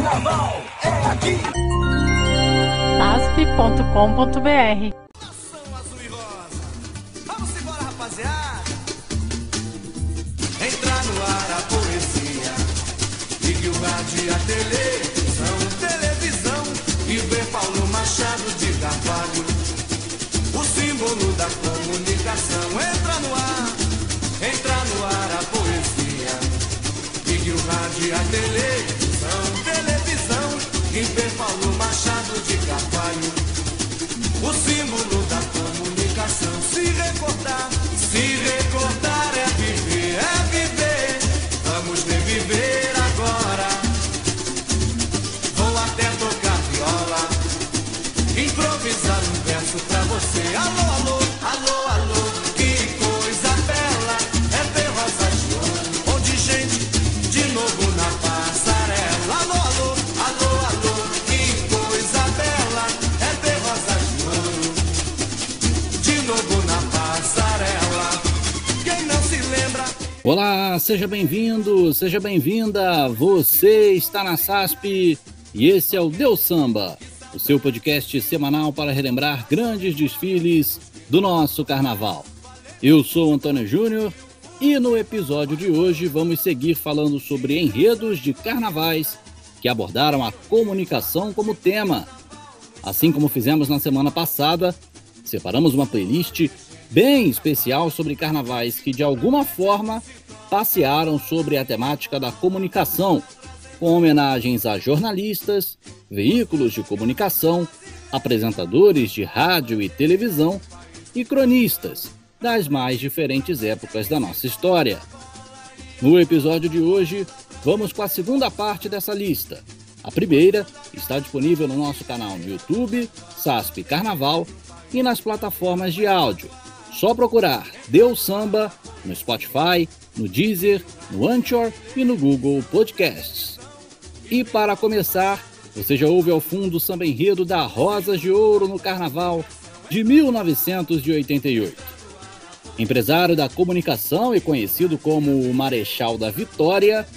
Carnaval é aqui. asp.com.br Vamos embora, rapaziada. Entrar no ar a poesia. Ligue o rádio e a televisão. Televisão. E ver Paulo Machado de Carvalho. O símbolo da comunicação. Entra no ar. Entra no ar a poesia. Ligue o rádio e a televisão. E ver Paulo Machado de Carvalho. O símbolo da comunicação. Se recordar, Olá, seja bem-vindo, seja bem-vinda. Você está na SASP e esse é o Deus Samba, o seu podcast semanal para relembrar grandes desfiles do nosso carnaval. Eu sou Antônio Júnior e no episódio de hoje vamos seguir falando sobre enredos de carnavais que abordaram a comunicação como tema. Assim como fizemos na semana passada, separamos uma playlist bem especial sobre carnavais que de alguma forma passearam sobre a temática da comunicação, com homenagens a jornalistas, veículos de comunicação, apresentadores de rádio e televisão e cronistas das mais diferentes épocas da nossa história. No episódio de hoje, vamos com a segunda parte dessa lista. A primeira está disponível no nosso canal no YouTube, SASP Carnaval e nas plataformas de áudio. Só procurar Deus Samba no Spotify, no Deezer, no Anchor e no Google Podcasts. E para começar, você já ouve ao fundo o samba enredo da Rosas de Ouro no Carnaval de 1988. Empresário da comunicação e conhecido como o Marechal da Vitória,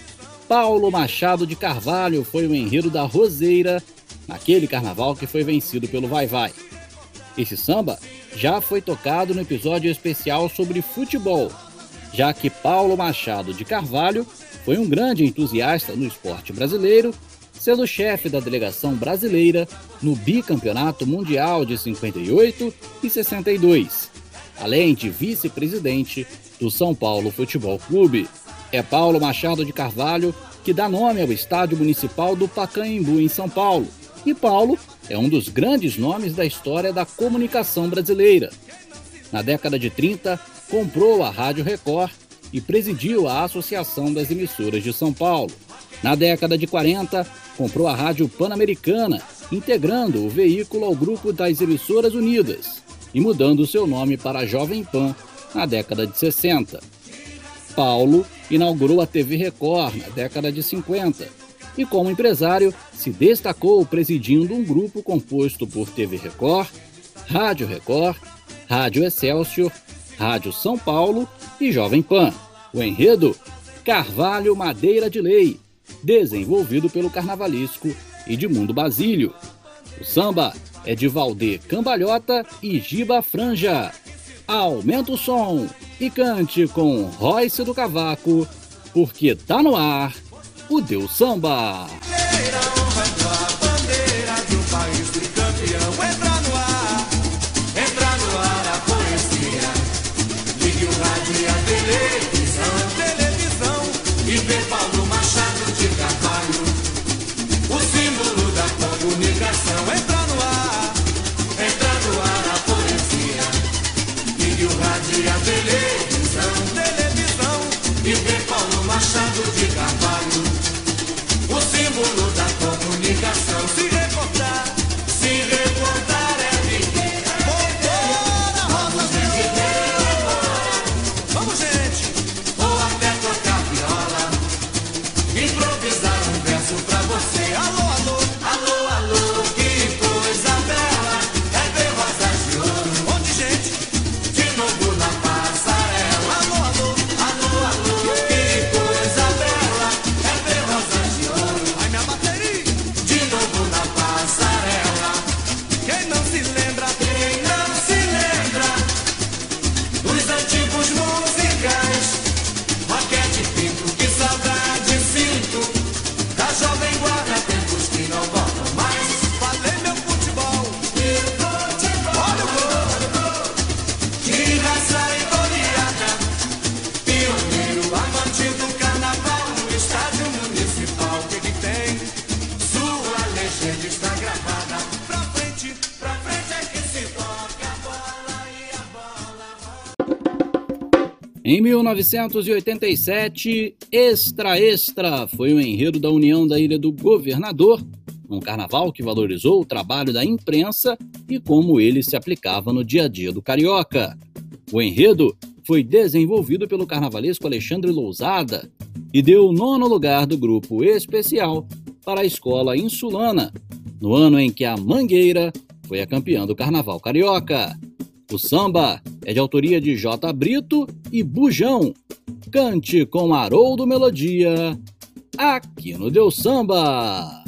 Paulo Machado de Carvalho foi o enredo da Roseira naquele carnaval que foi vencido pelo Vai Vai. Esse samba já foi tocado no episódio especial sobre futebol, já que Paulo Machado de Carvalho foi um grande entusiasta no esporte brasileiro, sendo chefe da delegação brasileira no bicampeonato mundial de 58 e 62, além de vice-presidente do São Paulo Futebol Clube. É Paulo Machado de Carvalho que dá nome ao estádio municipal do Pacaembu, em São Paulo. E Paulo é um dos grandes nomes da história da comunicação brasileira. Na década de 30, comprou a Rádio Record e presidiu a Associação das Emissoras de São Paulo. Na década de 40, comprou a Rádio Pan-Americana, integrando o veículo ao grupo das Emissoras Unidas e mudando seu nome para Jovem Pan na década de 60. Paulo inaugurou a TV Record na década de 50 e, como empresário, se destacou presidindo um grupo composto por TV Record, Rádio Record, Rádio Excelsior, Rádio São Paulo e Jovem Pan. O enredo Carvalho Madeira de Lei, desenvolvido pelo carnavalesco Edmundo Basílio. O samba é de Valdir Cambalhota e Giba Franja. Aumenta o som e cante com Royce do Cavaco, porque tá no ar o Deus Samba. 1987, Extra Extra foi o enredo da União da Ilha do Governador, um carnaval que valorizou o trabalho da imprensa e como ele se aplicava no dia a dia do carioca. O enredo foi desenvolvido pelo carnavalesco Alexandre Lousada e deu o nono lugar do grupo especial para a escola insulana, no ano em que a Mangueira foi a campeã do carnaval carioca. O samba é de autoria de J. Brito e Bujão. Cante com Haroldo Melodia, aqui no Deus Samba.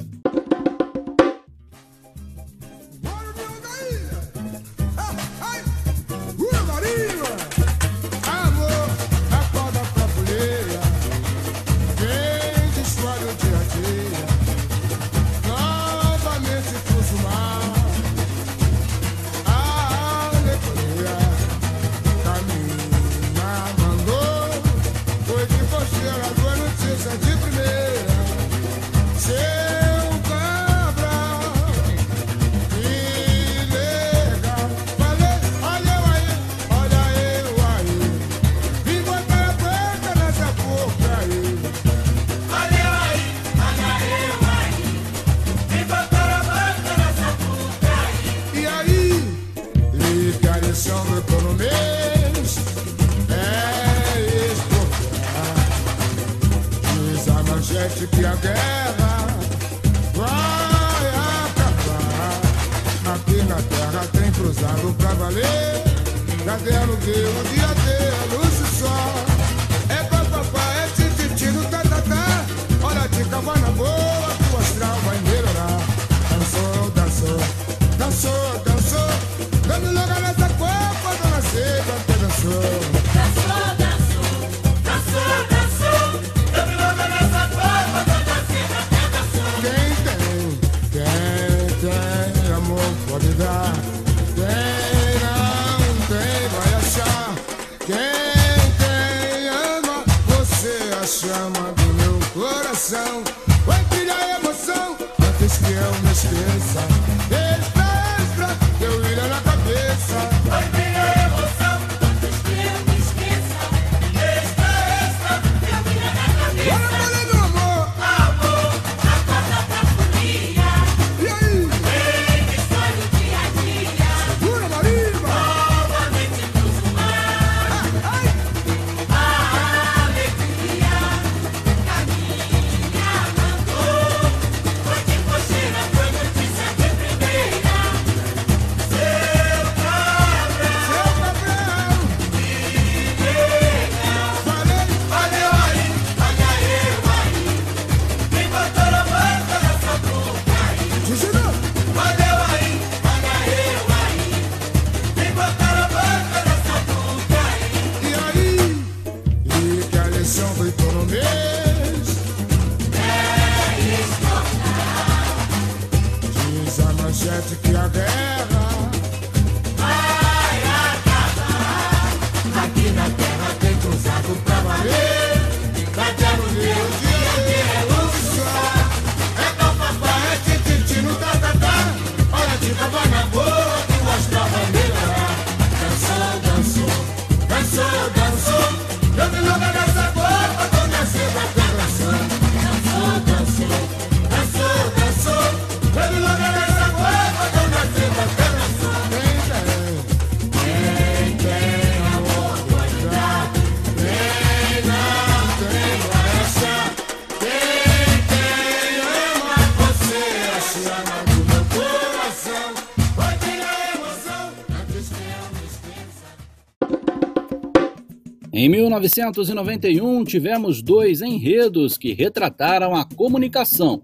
1991, tivemos dois enredos que retrataram a comunicação,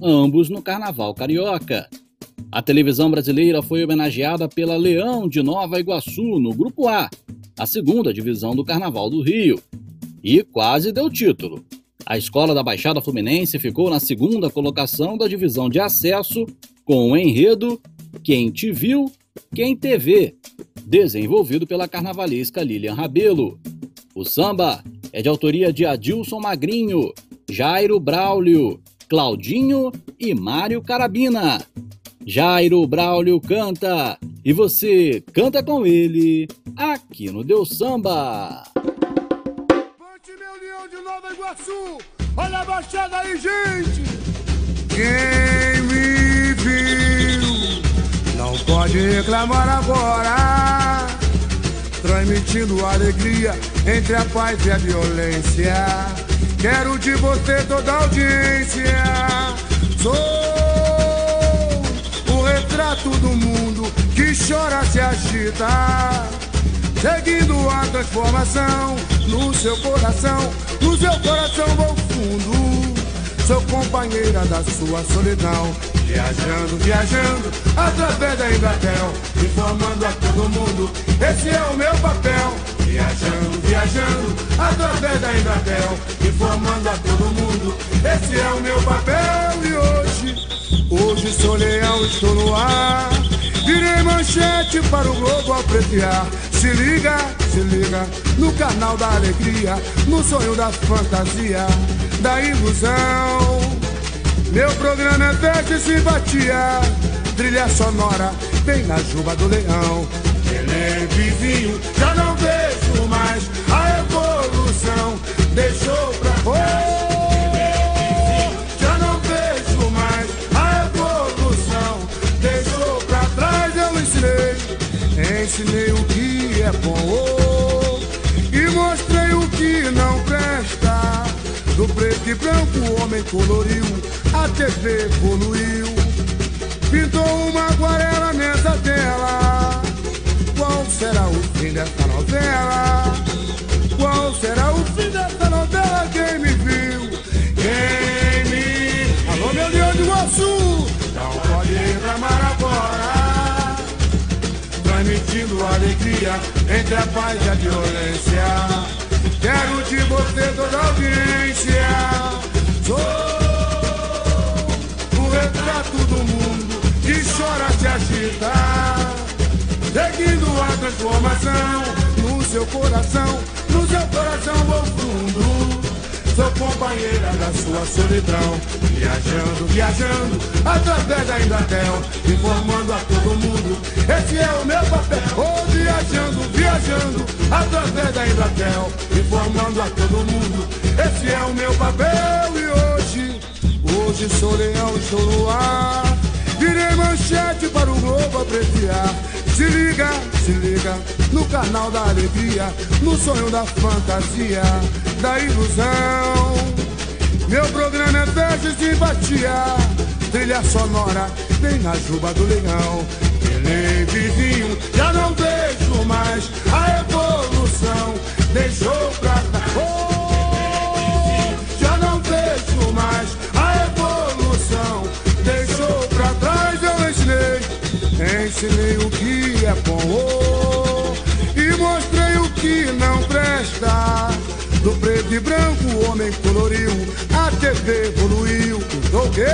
ambos no Carnaval Carioca. A televisão brasileira foi homenageada pela Leão de Nova Iguaçu, no Grupo A, a segunda divisão do Carnaval do Rio, e quase deu título. A escola da Baixada Fluminense ficou na segunda colocação da divisão de acesso, com o enredo Quem Te Viu, Quem TV, desenvolvido pela carnavalesca Lilian Rabelo. O samba é de autoria de Adilson Magrinho, Jairo Braulio, Claudinho e Mário Carabina. Jairo Braulio canta e você canta com ele aqui no Deus Samba. Iguaçu. Olha a baixada aí, gente. Quem me não pode reclamar agora. Transmitindo alegria entre a paz e a violência. Quero de você toda audiência. Sou o retrato do mundo que chora, se agita seguindo a transformação no seu coração, no seu coração vou fundo. Sou companheira da sua solidão, viajando, viajando através da Embratel, informando a todo mundo. Esse é o meu papel. Viajando, viajando através da Embratel, informando a todo mundo. Esse é o meu papel e hoje, hoje sou leão, estou no ar. Virei manchete para o globo apreciar. Se liga, se liga no canal da alegria, no sonho da fantasia, da ilusão. Meu programa é festa e simpatia, trilha sonora bem na juba do leão. Televizinho, já não vejo mais a evolução, deixou pra trás. Já não vejo mais a evolução, deixou pra trás. Eu ensinei, ensinei o que é bom Do preto e branco o homem coloriu, a TV evoluiu, pintou uma aquarela nessa tela. Qual será o fim dessa novela? Qual será o fim dessa novela? Quem me viu? Quem me. Alô, meu leão de Iguaçu! Não pode reclamar agora. Transmitindo alegria entre a paz e a violência. Quero de você toda a audiência. Sou o retrato do mundo que chora, se agita seguindo a transformação no seu coração, no seu coração vou fundo. Sou companheira da sua solidão, viajando, viajando através da Inglaterra, informando a todo mundo. Esse é o meu papel. Oh, viajando, viajando através da Inglaterra, informando a todo mundo. Esse é o meu papel e hoje, hoje sou leão, estou no ar. Virei manchete para o globo apreciar. Se liga, se liga no canal da alegria, no sonho da fantasia, da ilusão. Meu programa é festa e simpatia, trilha sonora bem na juba do leão. Televizinho, já não vejo mais a evolução, deixou pra trás. Oh, já não vejo mais a evolução, deixou pra trás. Eu ensinei, ensinei o que é bom oh, e mostrei o que não presta. Do preto e branco o homem coloriu, a TV evoluiu. Pintou o quê?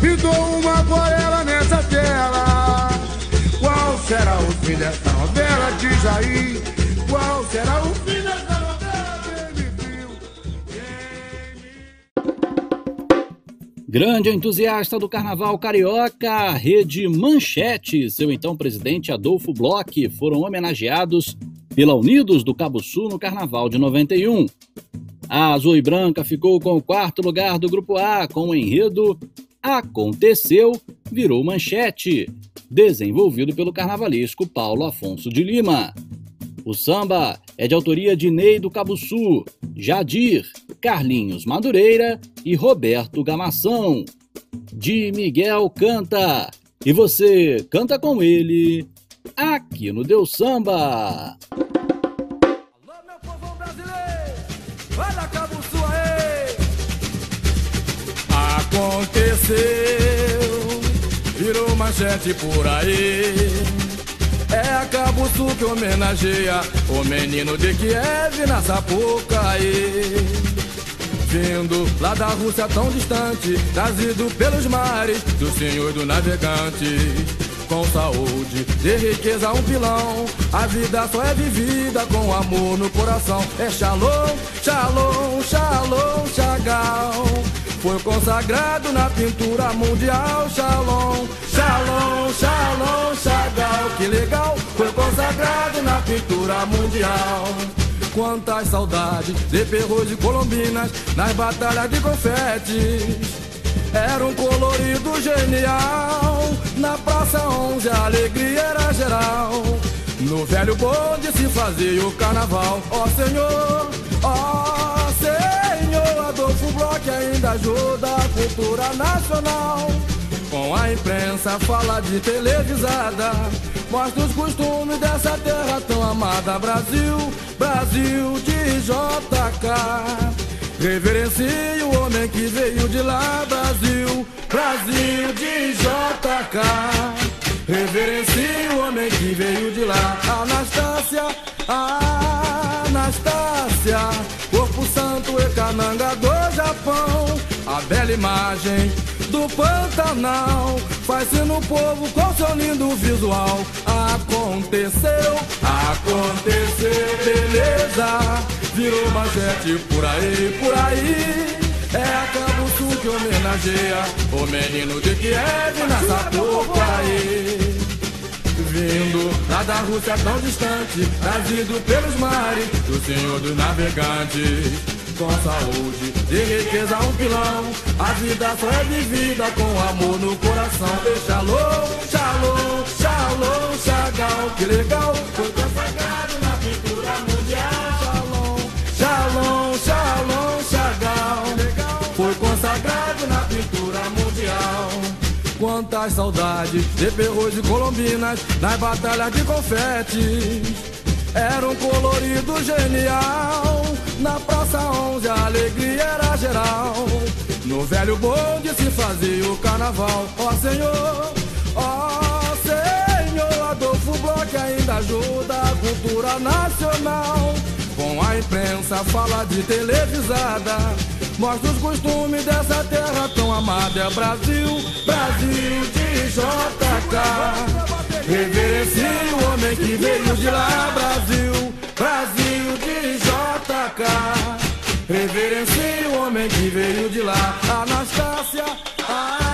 Pintou uma aquarela nessa tela. Qual será o fim dessa novela? Diz aí. Qual será o fim dessa novela? Quem viu? Grande entusiasta do carnaval carioca, rede Manchete, seu então presidente Adolfo Bloch foram homenageados pela Unidos do Cabo Sul no carnaval de 91. A Azul e Branca ficou com o quarto lugar do Grupo A com o enredo Aconteceu, virou manchete, desenvolvido pelo carnavalesco Paulo Afonso de Lima. O samba é de autoria de Ney do Cabo Sul, Jadir, Carlinhos Madureira e Roberto Gamação. De Miguel canta e você canta com ele aqui no Deus Samba. Aconteceu, virou manchete por aí. É a Cabo Sul que homenageia o menino de Kiev na Sapucaí. Vindo lá da Rússia tão distante, trazido pelos mares do senhor do navegante. Com saúde, de riqueza, um pilão. A vida só é vivida com amor no coração. É shalom, shalom, shalom, chagal. Foi consagrado na pintura mundial. Shalom, shalom, shalom, chagal. Que legal, foi consagrado na pintura mundial. Quantas saudades de perros e colombinas nas batalhas de confete. Era um colorido genial. Na Praça 11 a alegria era geral. No velho bonde se fazia o carnaval. Ó oh, Senhor, ó oh, Senhor, Adolfo Bloch ainda ajuda a cultura nacional. Com a imprensa fala de televisada. Mostra os costumes dessa terra tão amada. Brasil, Brasil de JK Reverencie o homem que veio de lá. Brasil, Brasil de JK Reverencie o homem que veio de lá. Anastácia, Anastácia Corpo Santo e Cananga do Japão A bela imagem do Pantanal. Faz-se no povo com seu lindo visual. Aconteceu, aconteceu, beleza. Virou manchete por aí, por aí. É a Sul que homenageia o menino de Kiev na Sapucaí. Vindo lá da Rússia tão distante, trazido pelos mares do Senhor dos Navegantes com saúde e riqueza um pilão. A vida só é vivida com amor no coração. E shalom, shalom, shalom, chagal, que legal. Foi consagrado Quantas saudades de perros e colombinas nas batalhas de confete. Era um colorido genial. Na Praça 11 a alegria era geral. No velho bonde se fazia o carnaval. Ó oh, Senhor, ó oh, Senhor, Adolfo Bloch ainda ajuda a cultura nacional. Com a imprensa fala de televisada. Mostra os costumes dessa terra tão amada. É Brasil, Brasil de JK. Reverencie o homem que veio de lá, Brasil, Brasil de JK. Reverencie o homem que veio de lá, Anastácia, Anastácia,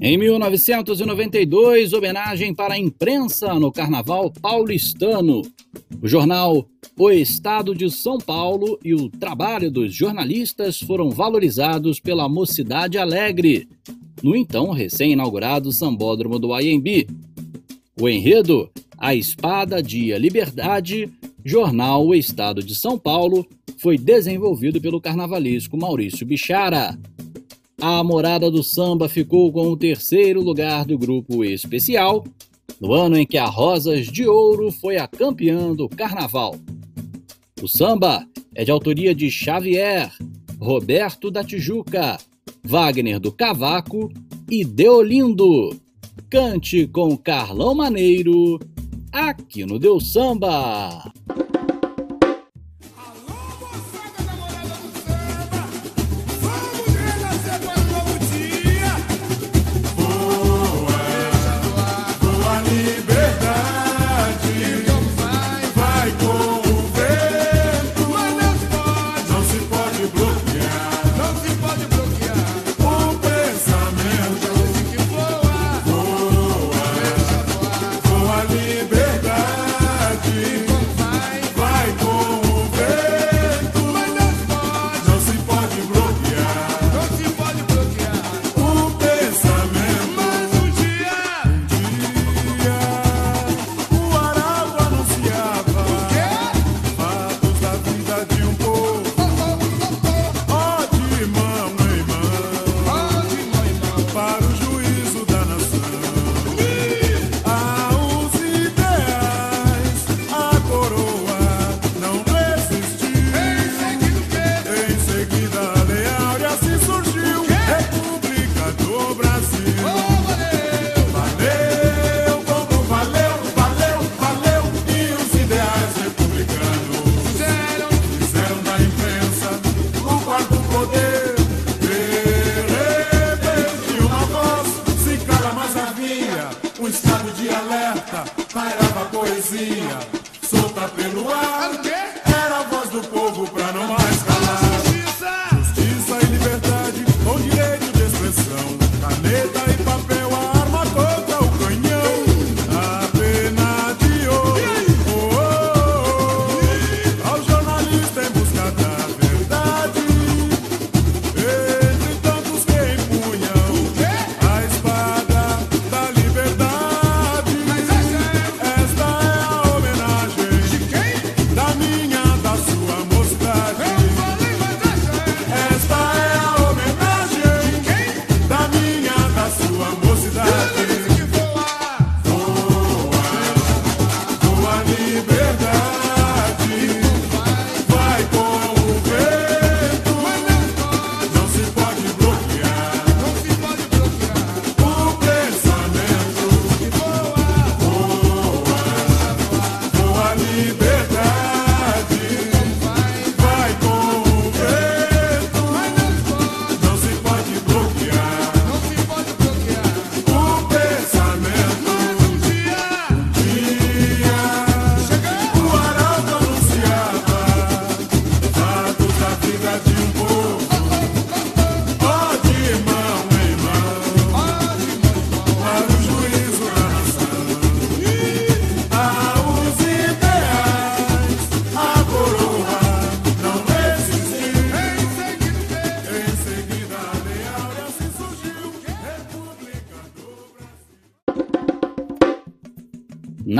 Em 1992, homenagem para a imprensa no Carnaval paulistano. O jornal O Estado de São Paulo e o trabalho dos jornalistas foram valorizados pela Mocidade Alegre, no então recém-inaugurado Sambódromo do IMB. O enredo A Espada Dia Liberdade, jornal O Estado de São Paulo, foi desenvolvido pelo carnavalesco Maurício Bichara. A Morada do Samba ficou com o terceiro lugar do grupo especial no ano em que a Rosas de Ouro foi a campeã do carnaval. O samba é de autoria de Xavier, Roberto da Tijuca, Wagner do Cavaco e Deolindo. Cante com Carlão Maneiro, aqui no Deu Samba.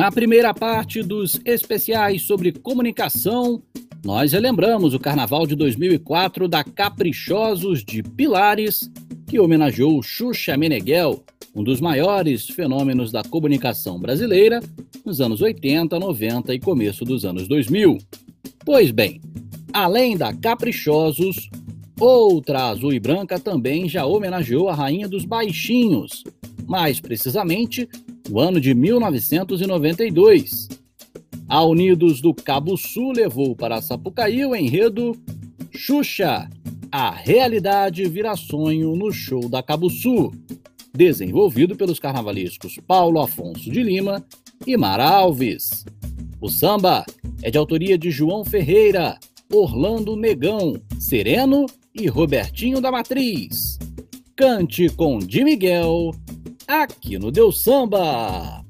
Na primeira parte dos especiais sobre comunicação, nós relembramos o Carnaval de 2004 da Caprichosos de Pilares, que homenageou Xuxa Meneghel, um dos maiores fenômenos da comunicação brasileira nos anos 80, 90 e começo dos anos 2000. Pois bem, além da Caprichosos, outra azul e branca também já homenageou a Rainha dos Baixinhos, mais precisamente no ano de 1992. A Unidos do Cabo Sul levou para Sapucaí o enredo Xuxa, a realidade vira sonho no show da Cabo Sul, desenvolvido pelos carnavalescos Paulo Afonso de Lima e Mara Alves. O samba é de autoria de João Ferreira, Orlando Negão, Sereno e Robertinho da Matriz. Cante com Di Miguel, aqui no Deus Samba.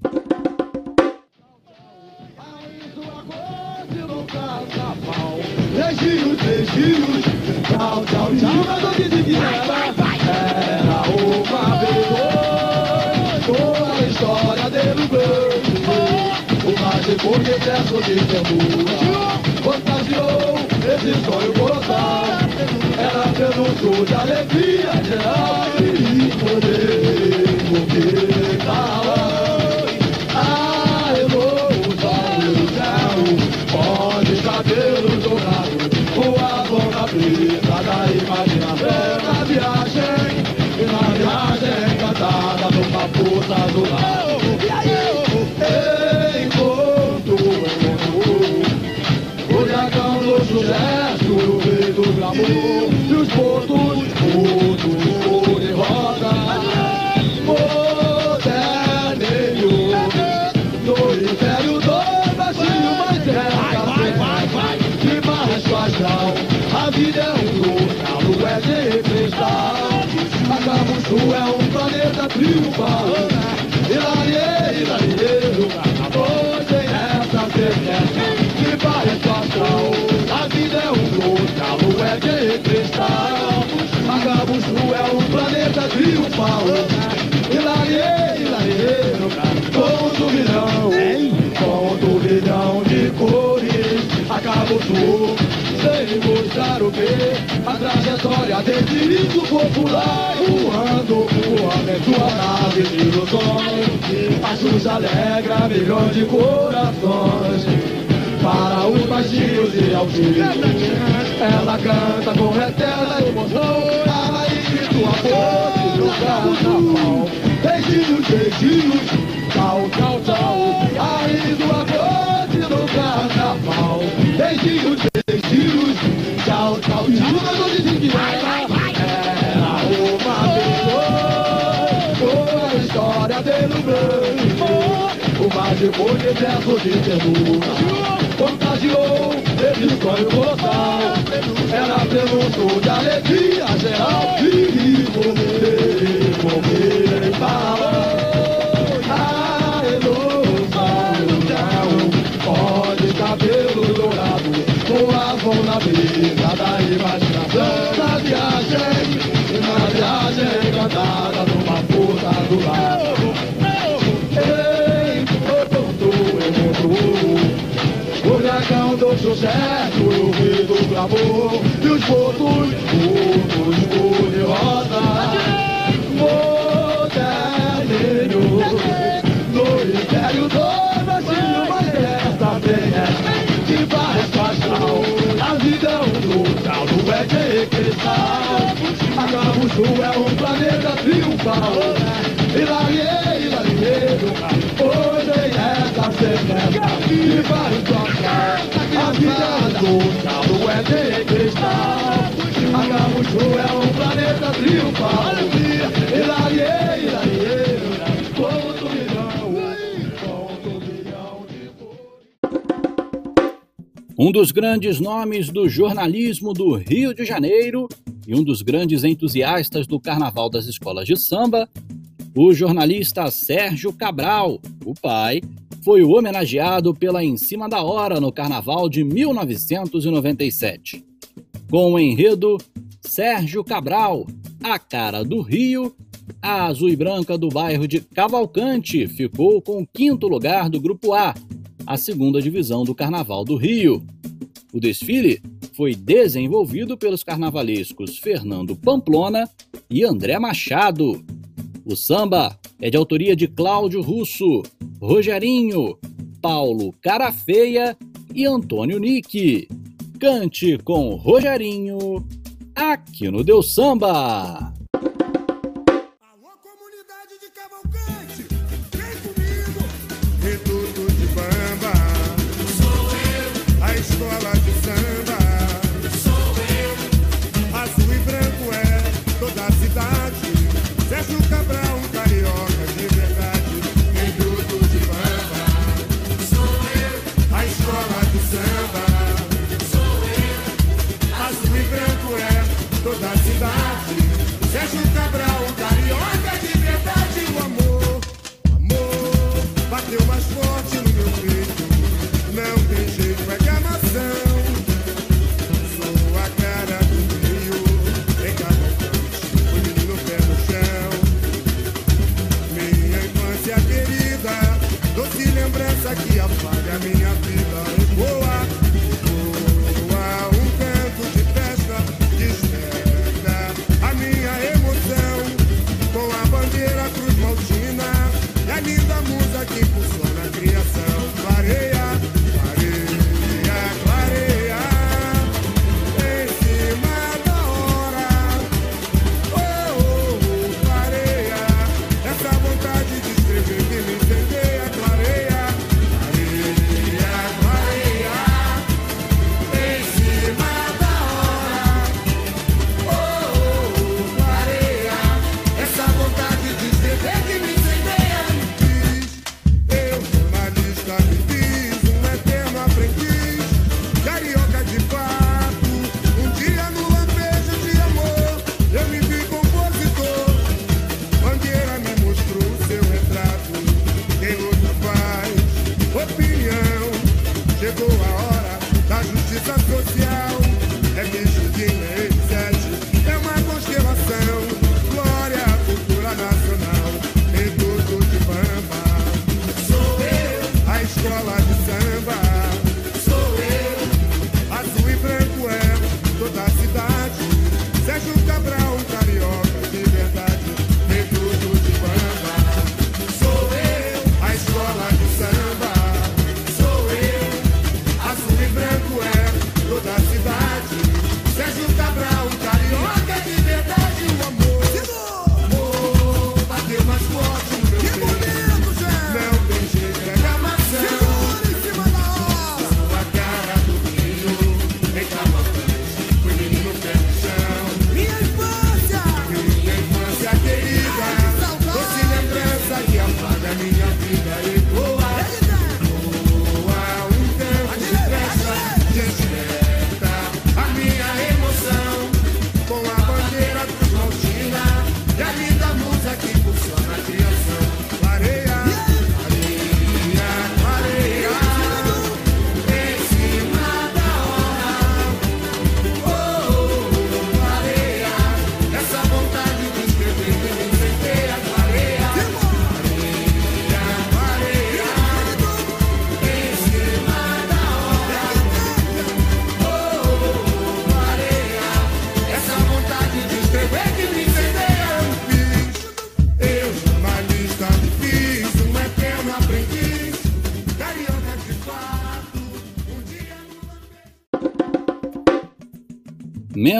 Beijinhos, beijinhos, tchau, tchau, tchau, mas era, história dele grande, o de ternura, fantasiou esse sonho colossal, era prenúncio de alegria geral e poder, poder falar. A emoção do céu, Sul é um planeta triunfal. Hilarie, hilarie, hoje essa certeza de baixo astral. A vida é um lugar, a lua é de cristal. Sul é um planeta triunfal. Mostrar o que? A trajetória desse rico popular. Voando, em sua nave de ilusões. A Xuxa alegra milhões de corações. Para os baixinhos e altivos Ela canta com eterna emoção A raiz do amor no carnaval Beijinhos, beijinhos, tchau, tchau, tchau A raiz do amor no carnaval Beijinhos, beijinhos, o mágico universo de ternura Contagiou esse sonho colossal Era prenúncio de alegria geral E morrer, morrer falou A ilusão do céu Onde cabelos dourados Voavam na brisa da imaginação. Na viagem, na viagem cantada numa força do lar do sucesso, o rei do glamour E os botos, todos cor de rosa Moderninho No império do Brasil Mas essa vem é de baixo astral A vida é um lugar, não é de cristal. A Cabo Sul é um planeta triunfal. Hilarie, hilarie, é um planeta triunfal. Cor. Um dos grandes nomes do jornalismo do Rio de Janeiro e um dos grandes entusiastas do Carnaval das Escolas de Samba, o jornalista Sérgio Cabral, o pai, foi o homenageado pela Em Cima da Hora no Carnaval de 1997. Com o enredo Sérgio Cabral, a cara do Rio, A Azul e Branca do bairro de Cavalcante ficou com o quinto lugar do Grupo A, a segunda divisão do Carnaval do Rio. O desfile foi desenvolvido pelos carnavalescos Fernando Pamplona e André Machado. O samba é de autoria de Cláudio Russo, Rogerinho, Paulo Carafeia e Antônio Nick. Cante com Rogerinho, aqui no Deus Samba.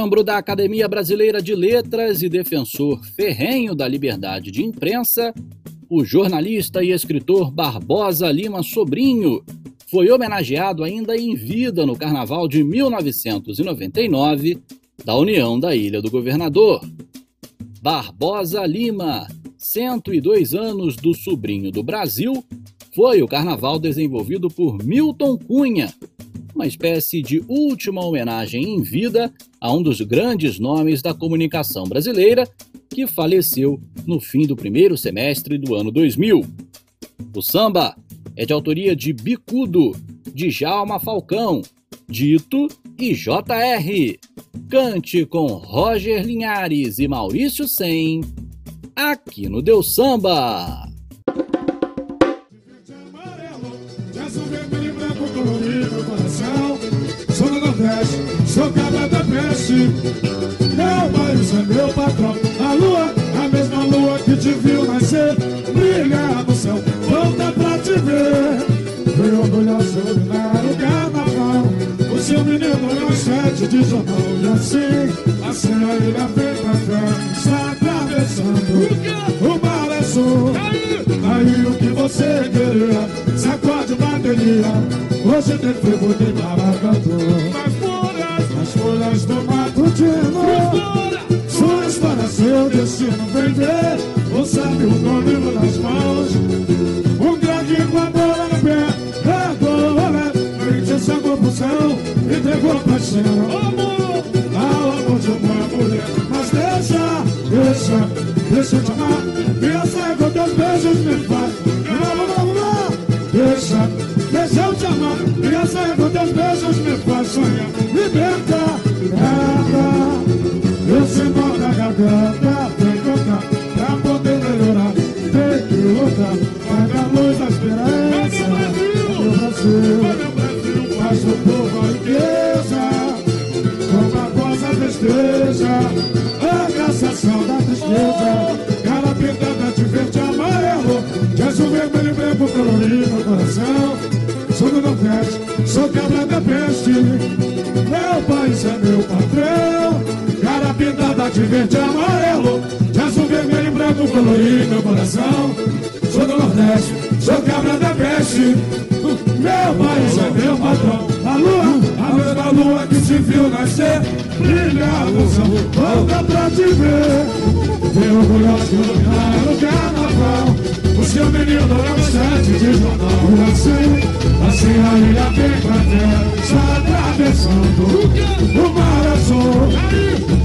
Membro da Academia Brasileira de Letras e defensor ferrenho da liberdade de imprensa, o jornalista e escritor Barbosa Lima Sobrinho foi homenageado ainda em vida no Carnaval de 1999 da União da Ilha do Governador. Barbosa Lima, 102 anos do sobrinho do Brasil, foi o carnaval desenvolvido por Milton Cunha, uma espécie de última homenagem em vida a um dos grandes nomes da comunicação brasileira que faleceu no fim do primeiro semestre do ano 2000. O samba é de autoria de Bicudo, Djalma Falcão, Dito e JR. Cante com Roger Linhares e Maurício Sem. aqui no Deus Samba. Nordeste, sou cabra da peste Meu país é meu patrão. A lua, a mesma lua que te viu nascer. Brilha no céu, volta pra te ver. Fui orgulhoso dominar o carnaval. O seu menino é um sete de jornal. E assim, assim a ilha vem pra cá. Está atravessando o mar é sul Aí o que você queria? Sacode bateria. Hoje tem fogo de maracatu Nas folhas, do matutino Sua história, seu destino Vem ver, ou sabe o nome nas mãos. Um grande com a bola no pé né? Frente essa compulsão E pegou paixão. Ao amor de uma mulher. Mas deixa, deixa, deixa eu te amar Pensa com teus beijos me faz Vamos, vamos, vamos Deixa, deixa eu te amar. Criança com teus beijos me faz sonhar liberta Vai na luz da esperança. Meu Brasil. Faz o povo a riqueza. Com a voz a tristeza. A cassação da tristeza. Cara pintada de verde e amarelo. De azul, vermelho e branco colorido no coração. Sou do Nordeste, sou cabra da peste. Meu país é meu patrão. Cara pintada de verde e amarelo. De azul, vermelho e branco colorido no coração Nordeste, sou cabra da peste. Meu país é meu patrão A lua, a mesma lua que se viu nascer. Brilha a volta pra te ver. Vem orgulhoso iluminar o carnaval. O seu menino é um sete de jornal. Assim, assim a ilha vem pra terra atravessando o mar azul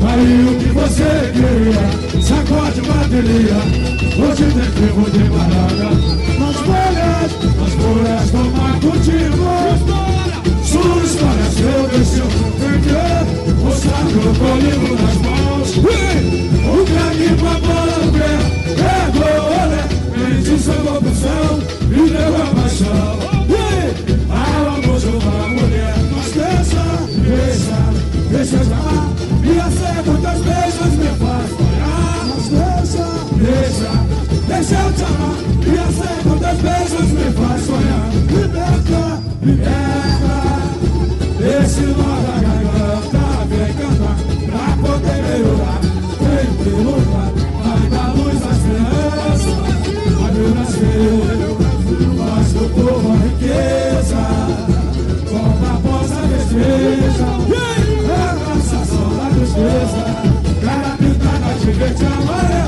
Aí o que você queria? Sacode bateria Hoje tem ferro de barraca Nas folhas, nas folhas do matutino Sua história, seu destino ver, o sábio com o livro nas mãos O bola no pé Pegou, olé, mente sua corrupção E deu a paixão Ao amor de uma mulher Mas deixa, deixa, deixa faz sonhar. Liberta, liberta esse nó da garganta vem cantar Pra poder melhorar. Vem que lutar Vai dar luz à esperança Vai meu nascer Faz do povo a riqueza. Compra a poça destreza É a sensação da tristeza. Cara pintada de verde e amarelo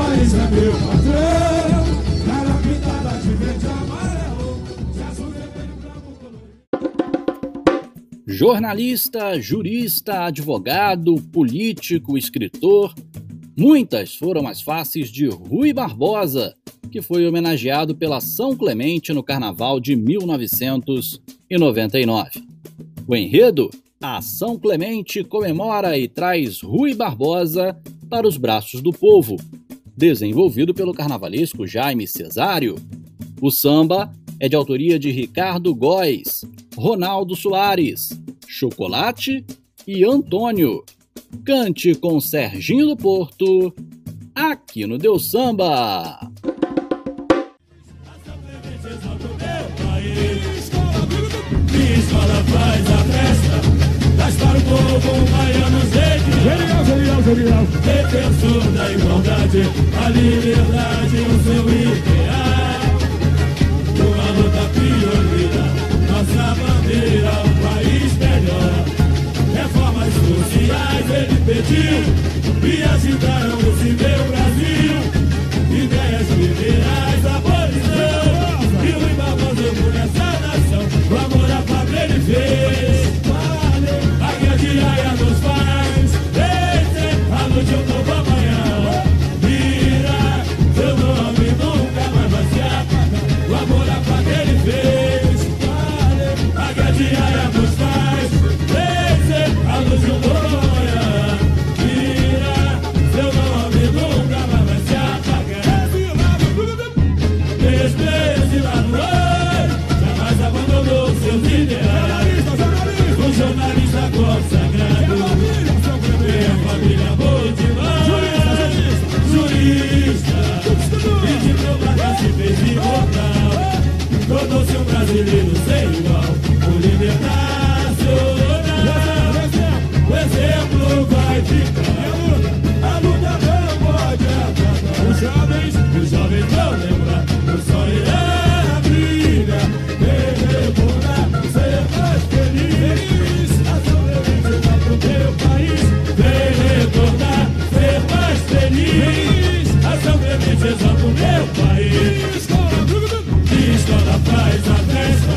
país é meu patrão, cara pintada de verde amarelo, de azul, vermelho e branco colorido. Jornalista, jurista, advogado, político, escritor. Muitas foram as faces de Rui Barbosa, que foi homenageado pela São Clemente no Carnaval de 1999. O enredo? A São Clemente comemora e traz Rui Barbosa para os braços do povo, desenvolvido pelo carnavalesco Jaime Cesário. O samba é de autoria de Ricardo Góes, Ronaldo Soares, Chocolate e Antônio. Cante com Serginho do Porto, aqui no Deus Samba. Escola faz a festa, traz para o povo um baiano. Genial, genial, genial Defensor da igualdade, a liberdade, o seu ideal. Uma luta pioneira, nossa bandeira, um país melhor. Reformas sociais ele pediu e agitaram esse meu Brasil. Se fez imortal. Tornou-se um brasileiro sem igual, um líder nacional. O exemplo vai ficar. A luta não pode acabar. Os jovens, os jovens vão lembrar. O sol irá sobrevivência pro meu país. Que escola faz a festa.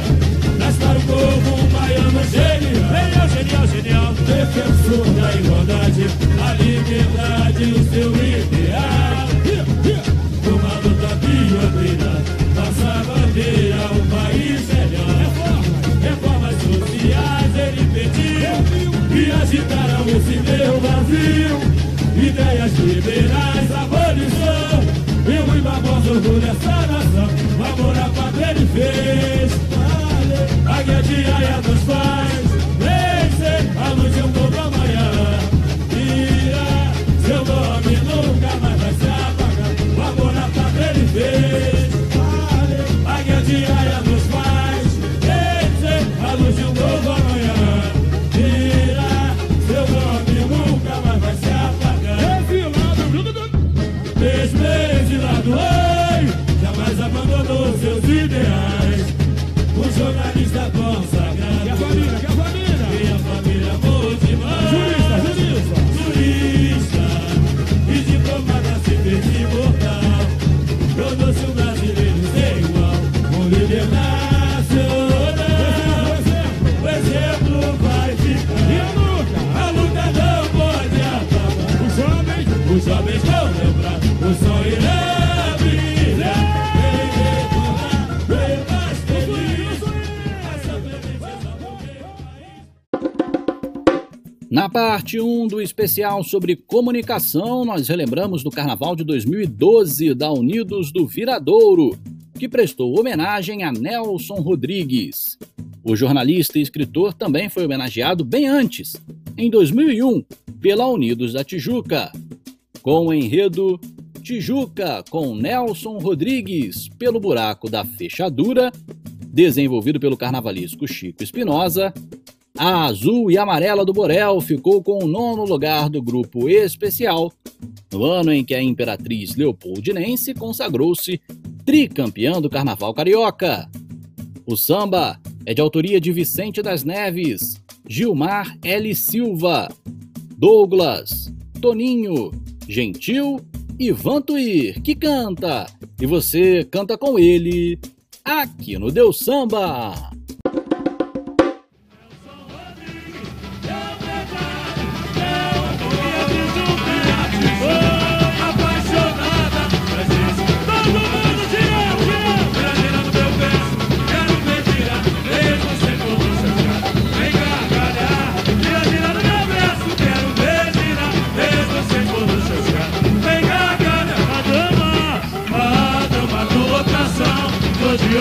Para o povo baiano genial. Genial, genial. Defensor da igualdade, a liberdade, o seu ideal. Uma luta pioneira, nossa bandeira, um país melhor. Reformas sociais ele pediu e agitaram esse meu Brasil. Ideias liberais, abolição. O Rui Barbosa orgulho essa nação. O amor à pátria ele fez. A guia diária dos pais. Vencer a luz de um novo amanhã. Irá, seu nome nunca mais vai se apagar. O amor à pátria ele fez. A guia diária dos pais. Vencer a luz de um novo amanhã. Parte 1 do especial sobre comunicação, nós relembramos do Carnaval de 2012 da Unidos do Viradouro, que prestou homenagem a Nelson Rodrigues. O jornalista e escritor também foi homenageado bem antes, em 2001, pela Unidos da Tijuca, com o enredo Tijuca com Nelson Rodrigues pelo buraco da fechadura, desenvolvido pelo carnavalesco Chico Espinosa. A azul e amarela do Borel ficou com o nono lugar do grupo especial, no ano em que a imperatriz Leopoldinense consagrou-se tricampeã do Carnaval Carioca. O samba é de autoria de Vicente das Neves, Gilmar L. Silva, Douglas, Toninho, Gentil e Vantuir, que canta. E você canta com ele aqui no Deus Samba.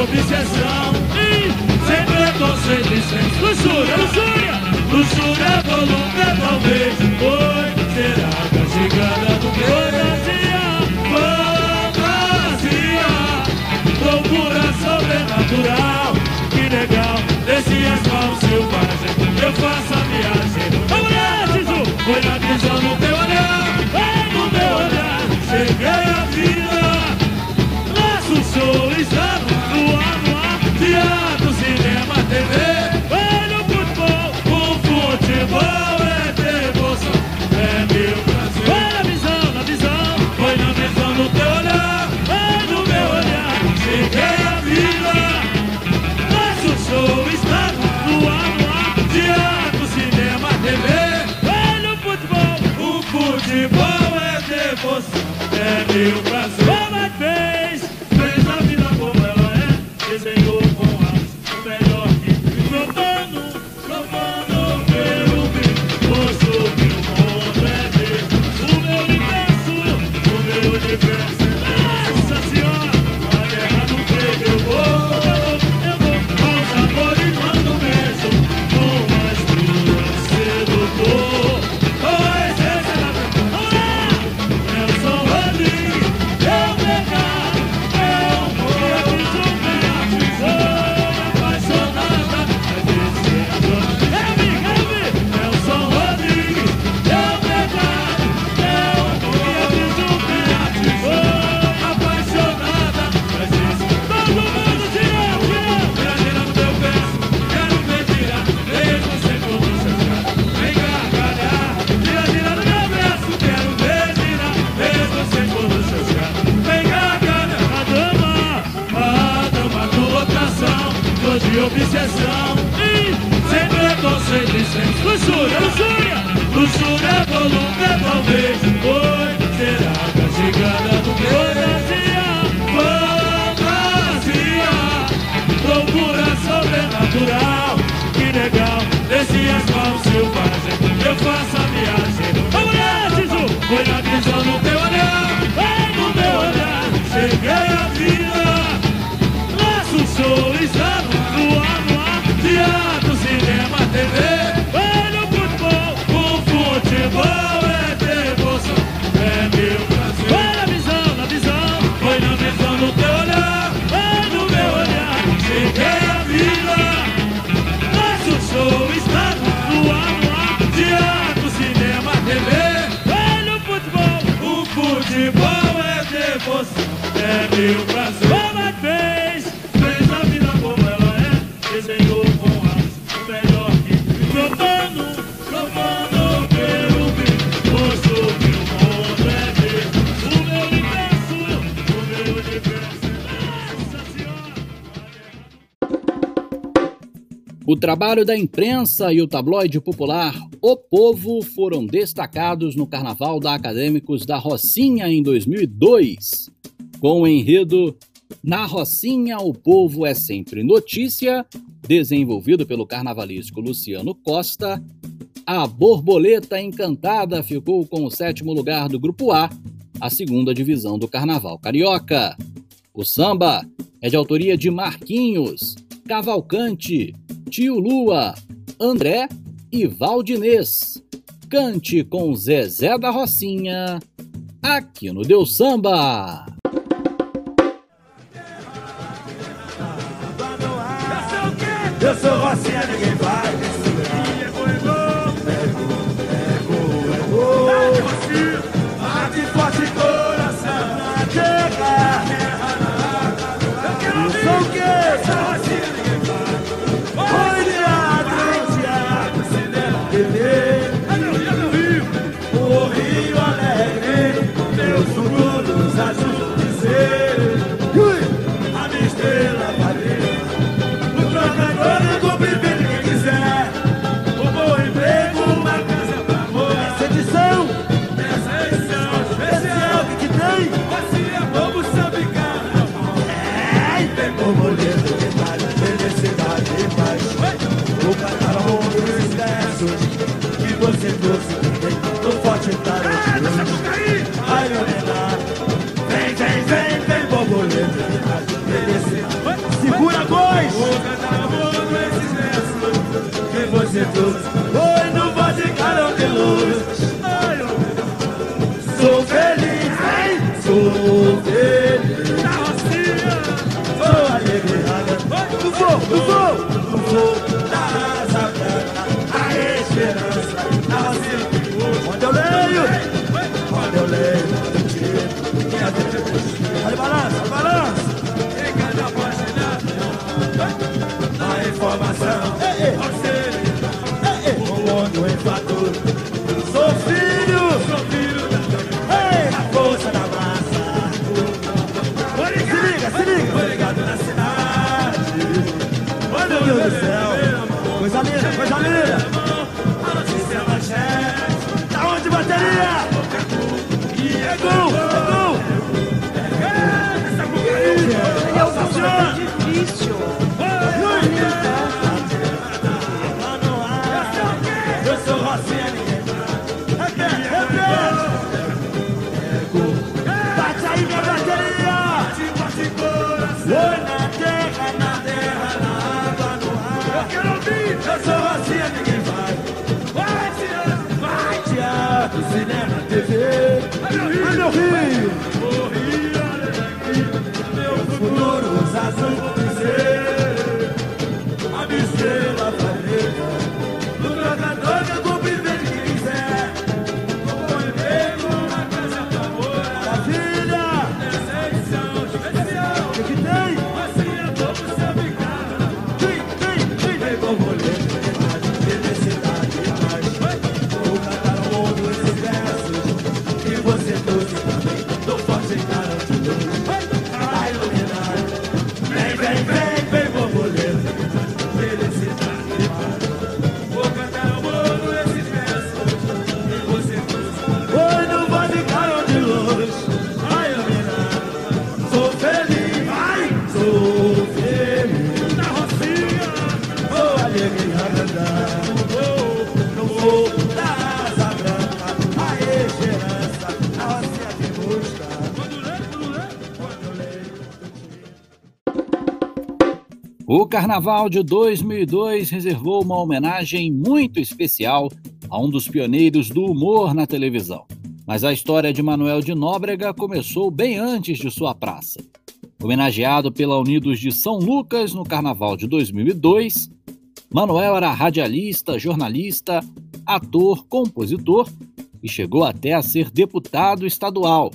Obsessão. E sem preconceito e sem luxúria, luxúria, luxúria volúpia talvez. Oi, será castigada do meu fantasia, loucura sobrenatural. Que legal, desce as mãos selvagem, eu faço a viagem. Meu prazer. trabalho da Imprensa e o tabloide popular O Povo foram destacados no Carnaval da Acadêmicos da Rocinha em 2002, com o enredo Na Rocinha o Povo é Sempre Notícia, desenvolvido pelo carnavalístico Luciano Costa. A Borboleta Encantada ficou com o sétimo lugar do Grupo A, a segunda divisão do Carnaval Carioca. O samba é de autoria de Marquinhos Cavalcante, Tio Lua, André e Valdinês. Cante com Zezé da Rocinha, aqui no Deus Samba. Eu sou Rocinha, ninguém vai me segurar. É gol, é gol, é gol. Bate forte Carnaval de 2002 reservou uma homenagem muito especial a um dos pioneiros do humor na televisão. Mas a história de Manuel de Nóbrega começou bem antes de sua praça. Homenageado pela Unidos de São Lucas no Carnaval de 2002, Manuel era radialista, jornalista, ator, compositor e chegou até a ser deputado estadual.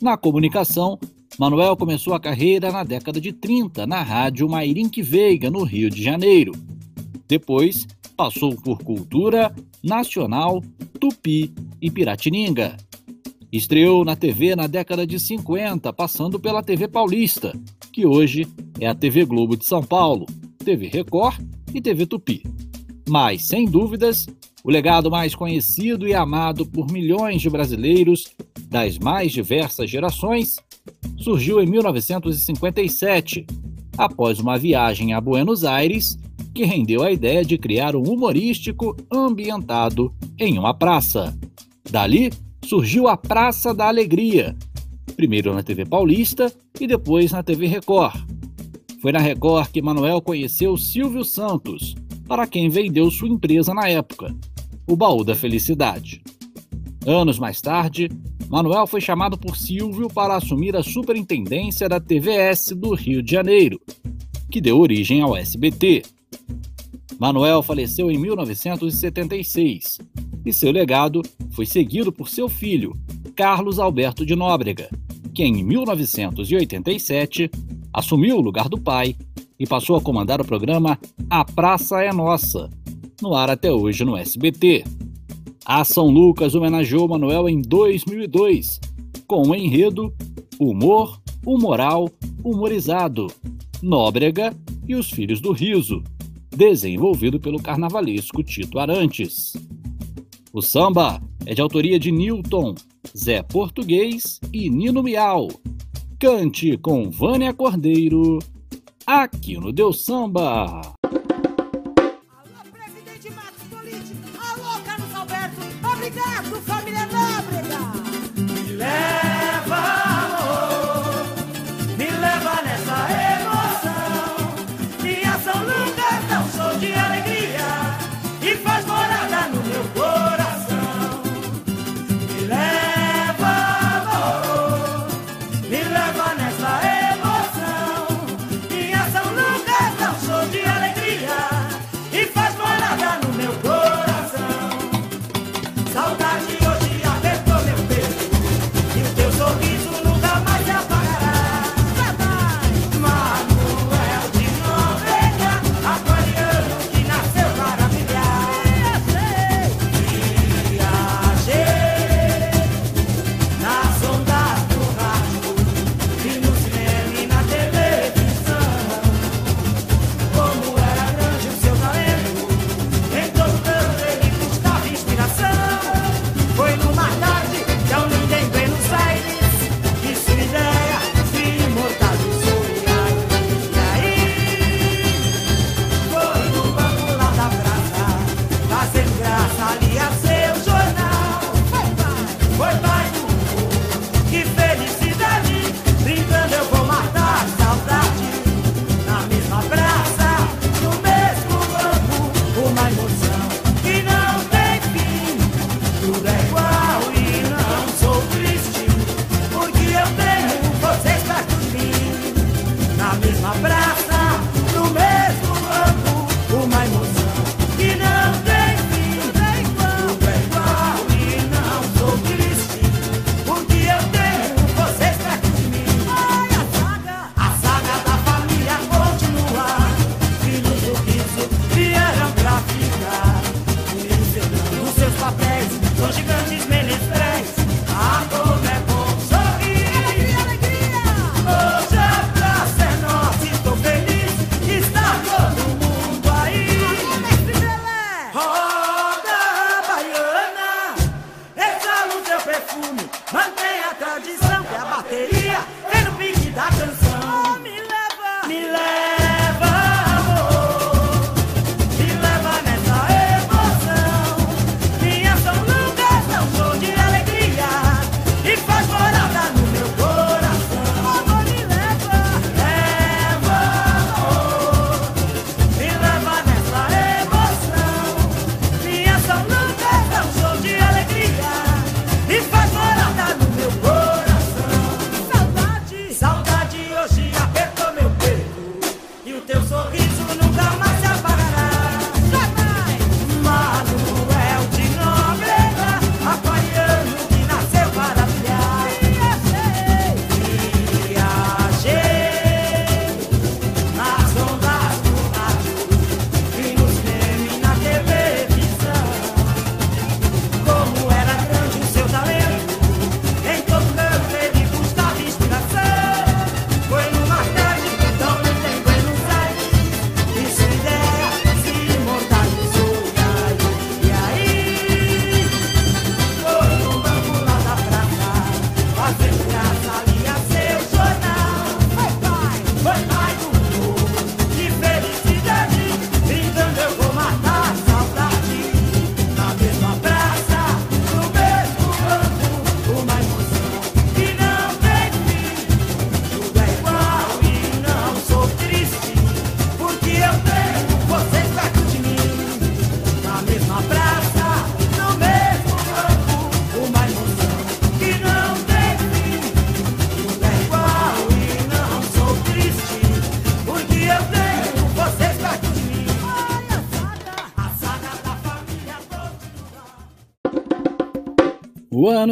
Na comunicação, Manuel começou a carreira na década de 30 na rádio Mairink Veiga, no Rio de Janeiro. Depois, passou por Cultura, Nacional, Tupi e Piratininga. Estreou na TV na década de 50, passando pela TV Paulista, que hoje é a TV Globo de São Paulo, TV Record e TV Tupi. Mas, sem dúvidas, o legado mais conhecido e amado por milhões de brasileiros das mais diversas gerações surgiu em 1957, após uma viagem a Buenos Aires que rendeu a ideia de criar um humorístico ambientado em uma praça. Dali surgiu a Praça da Alegria, primeiro na TV Paulista e depois na TV Record. Foi na Record que Manuel conheceu Silvio Santos, para quem vendeu sua empresa na época, o Baú da Felicidade. Anos mais tarde, Manuel foi chamado por Silvio para assumir a superintendência da TVS do Rio de Janeiro, que deu origem ao SBT. Manuel faleceu em 1976 e seu legado foi seguido por seu filho, Carlos Alberto de Nóbrega, que em 1987 assumiu o lugar do pai e passou a comandar o programa A Praça é Nossa, no ar até hoje no SBT. A São Lucas homenageou Manuel em 2002, com o enredo Humor, Humoral, Humorizado, Nóbrega e os Filhos do Riso, desenvolvido pelo carnavalesco Tito Arantes. O samba é de autoria de Newton, Zé Português e Nino Miau. Cante com Vânia Cordeiro, aqui no Deus Samba.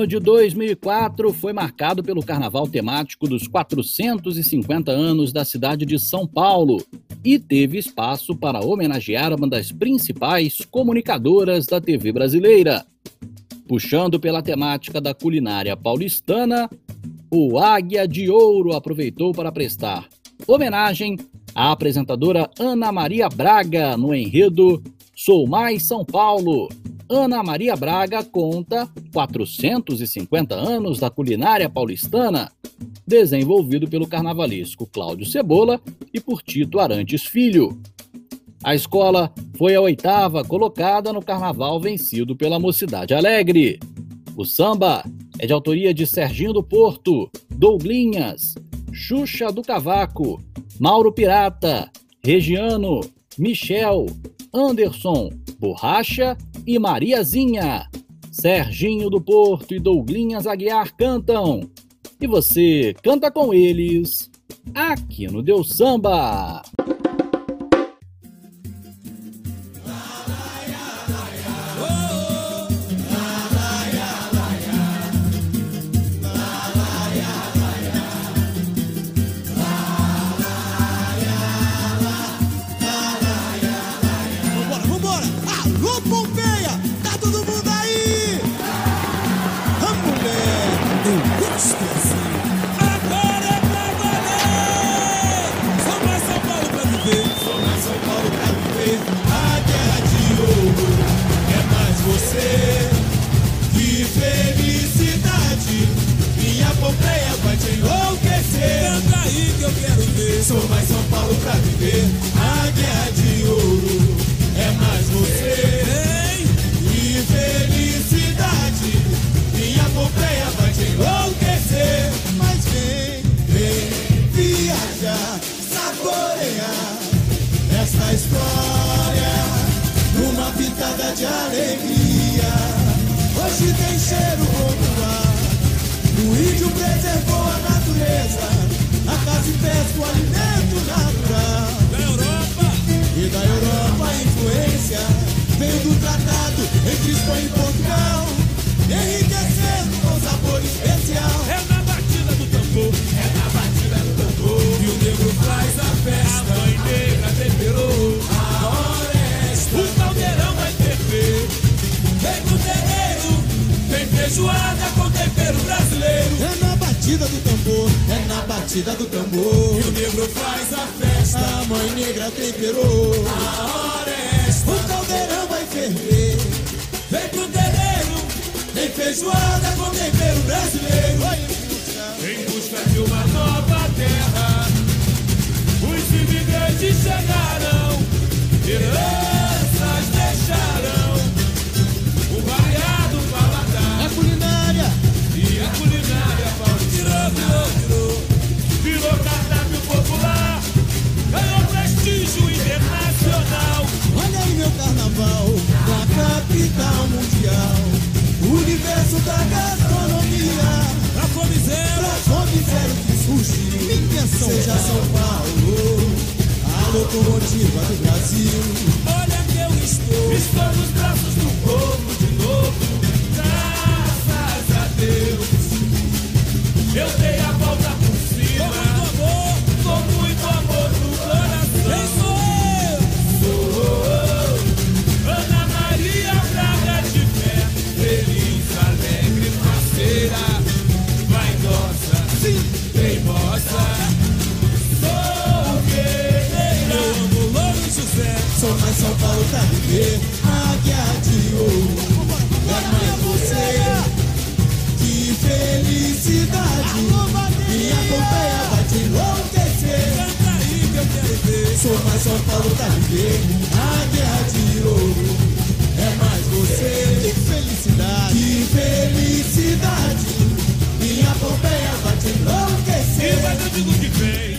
Ano de 2004 foi marcado pelo carnaval temático dos 450 anos da cidade de São Paulo e teve espaço para homenagear uma das principais comunicadoras da TV brasileira. Puxando pela temática da culinária paulistana, o Águia de Ouro aproveitou para prestar homenagem à apresentadora Ana Maria Braga no enredo Sou Mais São Paulo. Ana Maria Braga conta 450 anos da culinária paulistana, desenvolvido pelo carnavalesco Cláudio Cebola e por Tito Arantes Filho. A escola foi a oitava colocada no carnaval vencido pela Mocidade Alegre. O samba é de autoria de Serginho do Porto, Douglinhas, Xuxa do Cavaco, Mauro Pirata, Regiano, Michel, Anderson, Borracha e Mariazinha. Serginho do Porto e Douglinhas Aguiar cantam. E você canta com eles aqui no Deus Samba. Sou mais São Paulo pra viver! A guerra de ouro é mais você! Que felicidade! Minha Pompeia vai te enlouquecer! Mas vem, vem viajar, saborear esta história numa pitada de alegria. Hoje tem cheiro bom ar. O índio preservou a natureza, a casa e pesca o alimento natural. Da Europa e da Europa a influência veio do tratado entre Espanha e Portugal, enriquecendo com sabor batida do tambor. E o negro faz a festa, a mãe negra temperou. A hora é esta, o caldeirão vai ferver. Vem pro terreiro, tem feijoada com tempero brasileiro. Em busca de uma nova terra, os imigrantes chegarão, heranças carnaval. Na capital mundial. Universo da gastronomia. Pra fome zero. Pra fome zero que surgiu. Minha São Seja São Paulo. Alô locomotiva do Brasil. Olha que eu estou, estou São Paulo pra viver, águia de ouro. É você. Que felicidade. Me acompanha, vai te enlouquecer. Sou mais São Paulo pra viver, águia de ouro. É mais você. Que felicidade. Que felicidade. Me acompanha, vai te E enlouquecer. mas eu digo que vem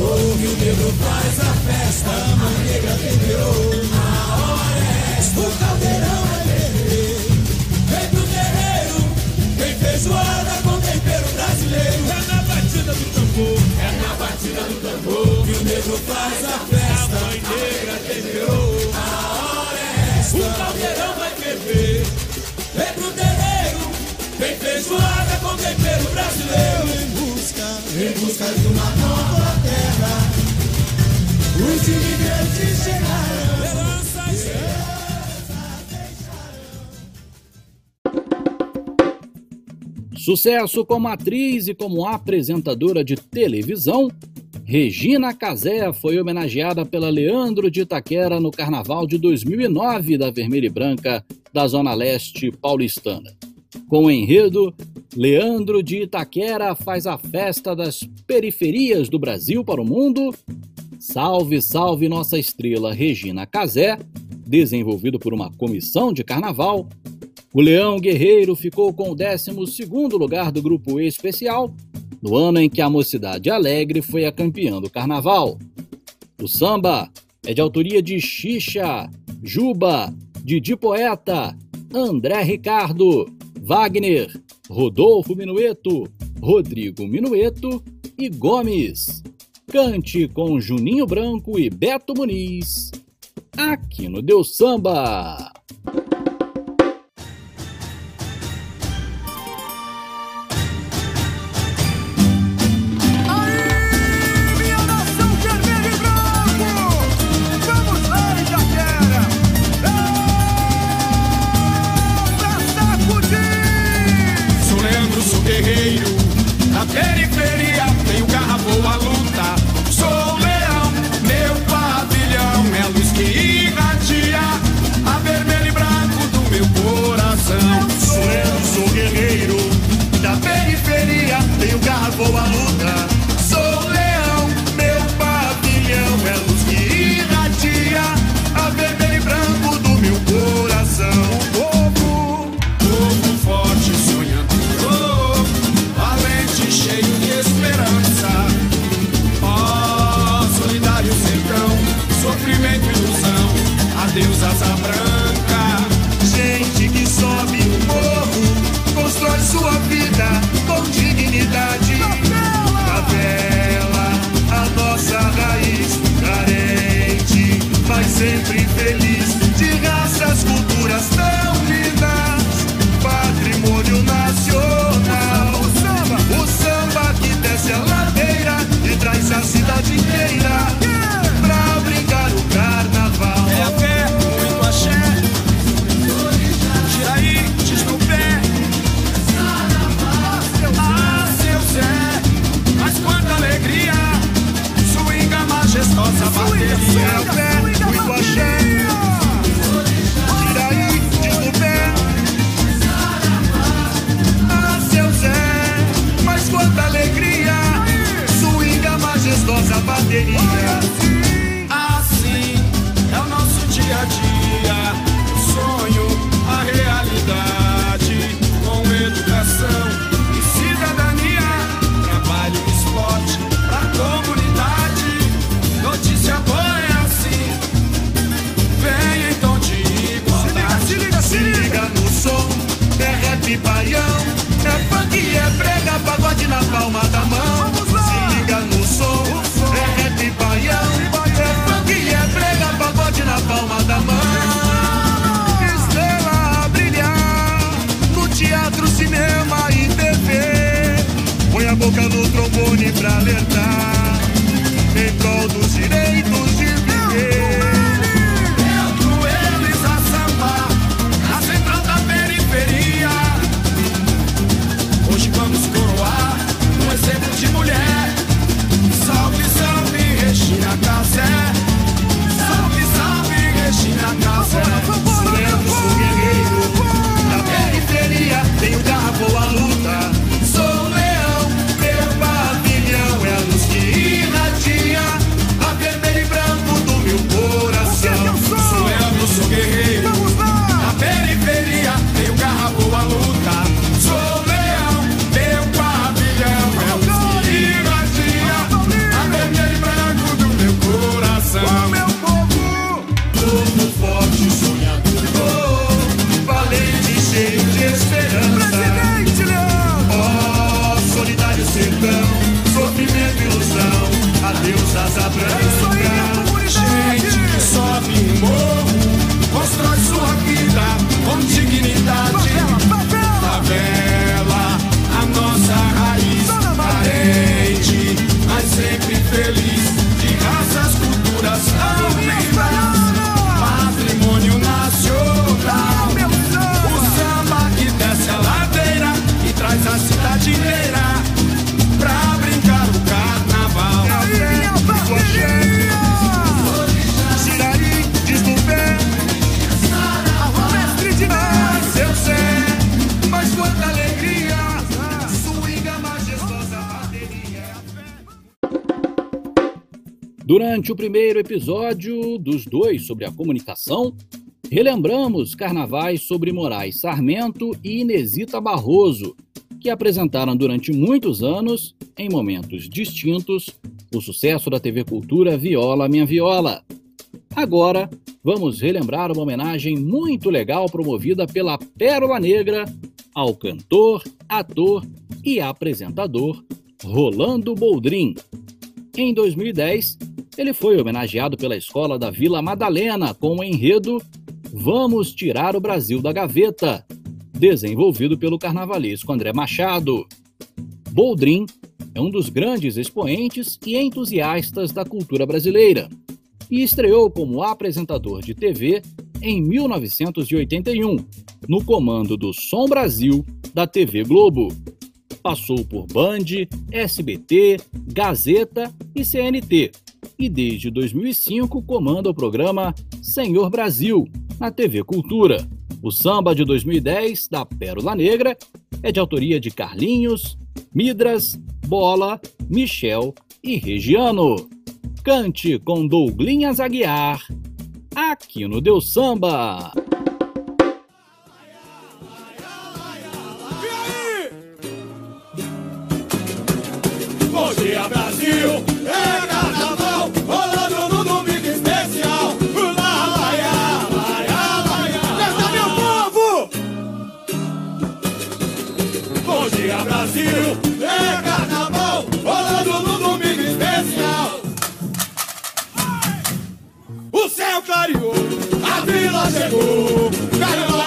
o negro faz a festa. A mãe negra temperou. A hora é. O caldeirão vai ferver. Vem pro terreiro, vem feijoada com tempero brasileiro. É na batida do tambor, é na batida do tambor que o negro faz a festa. A mãe negra temperou. A hora é esta. O caldeirão vai ferver. Vem pro terreiro, vem feijoada com tempero brasileiro. Em busca, em busca de uma nova. Sucesso como atriz e como apresentadora de televisão, Regina Casé foi homenageada pela Leandro de Itaquera no Carnaval de 2009 da Vermelha e Branca da Zona Leste paulistana. Com o enredo, Leandro de Itaquera faz a festa das periferias do Brasil para o mundo. Salve, salve nossa estrela Regina Casé, desenvolvido por uma comissão de carnaval. O Leão Guerreiro ficou com o 12º lugar do grupo especial, no ano em que a Mocidade Alegre foi a campeã do carnaval. O samba é de autoria de Xixa, Juba, Didi Poeta, André Ricardo, Wagner, Rodolfo Minueto, Rodrigo Minueto e Gomes. Cante com Juninho Branco e Beto Muniz. Aqui no Deus Samba. Zé, Durante o primeiro episódio dos dois sobre a comunicação, relembramos carnavais sobre Moraes Sarmento e Inesita Barroso, que apresentaram durante muitos anos, em momentos distintos, o sucesso da TV Cultura Viola Minha Viola. Agora, vamos relembrar uma homenagem muito legal promovida pela Pérola Negra ao cantor, ator e apresentador Rolando Boldrin. Em 2010, ele foi homenageado pela escola da Vila Madalena com o enredo Vamos Tirar o Brasil da Gaveta, desenvolvido pelo carnavalesco André Machado. Boldrin é um dos grandes expoentes e entusiastas da cultura brasileira e estreou como apresentador de TV em 1981, no comando do Som Brasil da TV Globo. Passou por Band, SBT, Gazeta e CNT, e desde 2005 comanda o programa Senhor Brasil, na TV Cultura. O samba de 2010, da Pérola Negra, é de autoria de Carlinhos, Midras, Bola, Michel e Regiano. Cante com Douglinhas Aguiar, aqui no Deus Samba. Dia, Brasil! É carnaval, rolando no domingo especial. Lá, lá, lá, lá, lá, lá. meu povo! Bom dia, Brasil! É carnaval, rolando no domingo especial. O céu clareou, a vila chegou. Carnavalena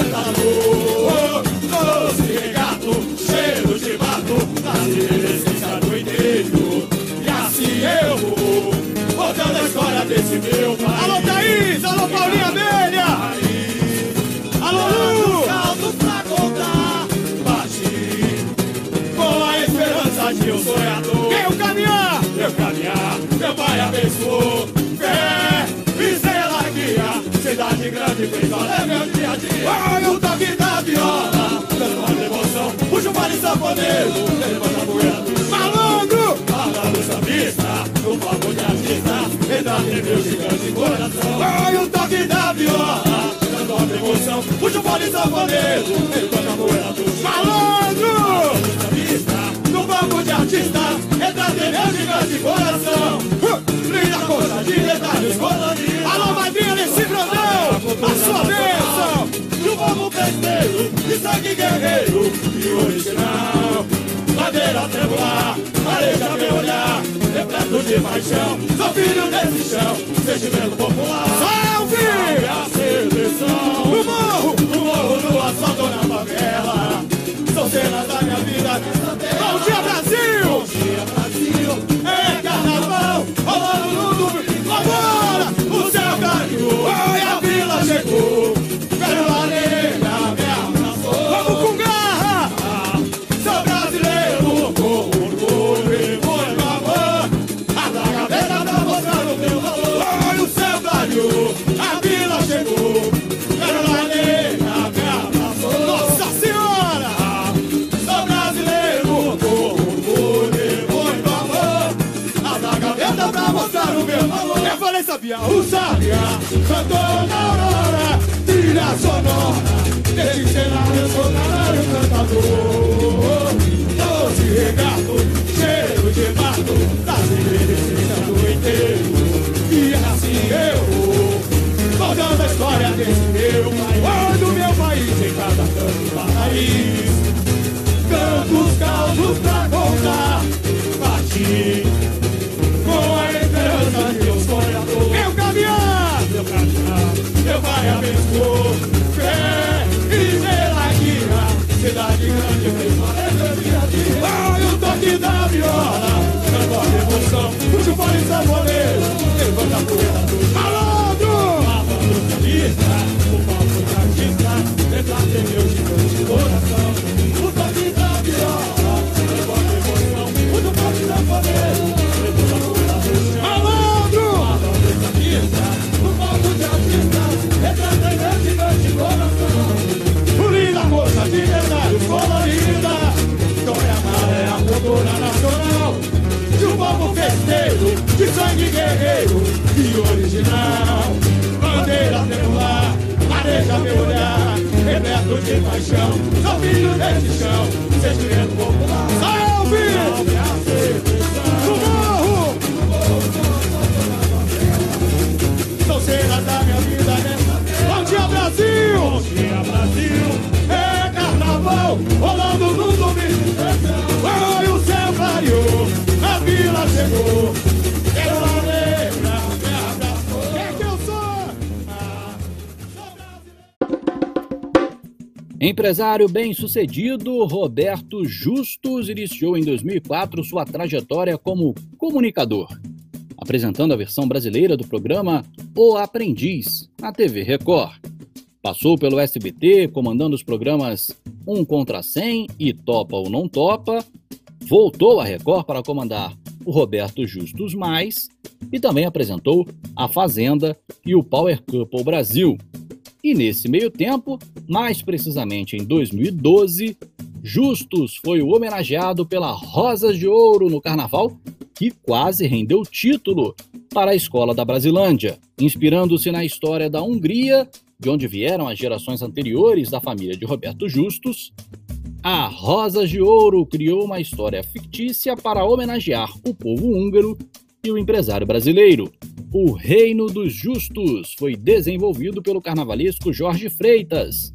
cantador. Doce regato, cheiro de mato, na essência do inteiro. E assim eu vou, contando a história desse meu país. Alô Thaís, alô Paulinha Abelha. Alô Lu. Salto pra contar, baixinho com a esperança de um sonhador. Eu caminhar, eu caminhar, meu pai abençoou. Grande, Britola é meu dia a dia. Ai, o toque da viola, dando uma devoção. Puxa o vale saponeiro, levanta a poeira malandro. Fala do sambista, no palco de artista, entra em meu gigante coração. Ai, o toque da viola, dando uma devoção. Puxa o vale saponeiro, levanta a poeira malandro. Banco de artista, entra meu gigante coração. Linda coisa de detalhes coloridos. Alô, madrinha desse Brandão, a sua bênção. Do povo festeiro, de sangue guerreiro e original. Madeira tremular, areja meu olhar, repleto de paixão. Sou filho desse chão, sentimento popular. Cantor na aurora, trilha sonora. Desse cenário canário cantador. Doce regato, cheiro de mato, igrejas do inteiro. E assim eu vou, contando a história desse meu país. Oh, do meu país, em cada canto do país. Tantos causos pra contar, partir pai abençoou. Fé e melancia, cidade grande, permanece dia a dia. Ai, o toque da viola, canto a emoção. Puxa o fone sanfoneiro, levanta a poeira do malandro. A socialista, o palco de artista, retrate meu gigante coração. Festeiro De sangue guerreiro E original Bandeira triangular Areja meu olhar Repleto de paixão Sou filho desse chão Sentimento popular Salve! Salve a celebração Do morro! São cenas da minha vida nessa Bom dia Brasil! Bom dia Brasil! É carnaval rolando no domingo Oi, o céu clareou, vila chegou eu Empresário bem-sucedido, Roberto Justus iniciou em 2004 sua trajetória como comunicador, apresentando a versão brasileira do programa O Aprendiz, na TV Record. Passou pelo SBT, comandando os programas Um contra 100 e Topa ou Não Topa. Voltou à Record para comandar o Roberto Justus Mais e também apresentou A Fazenda e o Power Couple Brasil. E nesse meio tempo, mais precisamente em 2012, Justus foi o homenageado pela Rosas de Ouro no Carnaval, que quase rendeu título para a escola da Brasilândia, inspirando-se na história da Hungria, de onde vieram as gerações anteriores da família de Roberto Justus. A Rosas de Ouro criou uma história fictícia para homenagear o povo húngaro e o empresário brasileiro. O Reino dos Justus foi desenvolvido pelo carnavalesco Jorge Freitas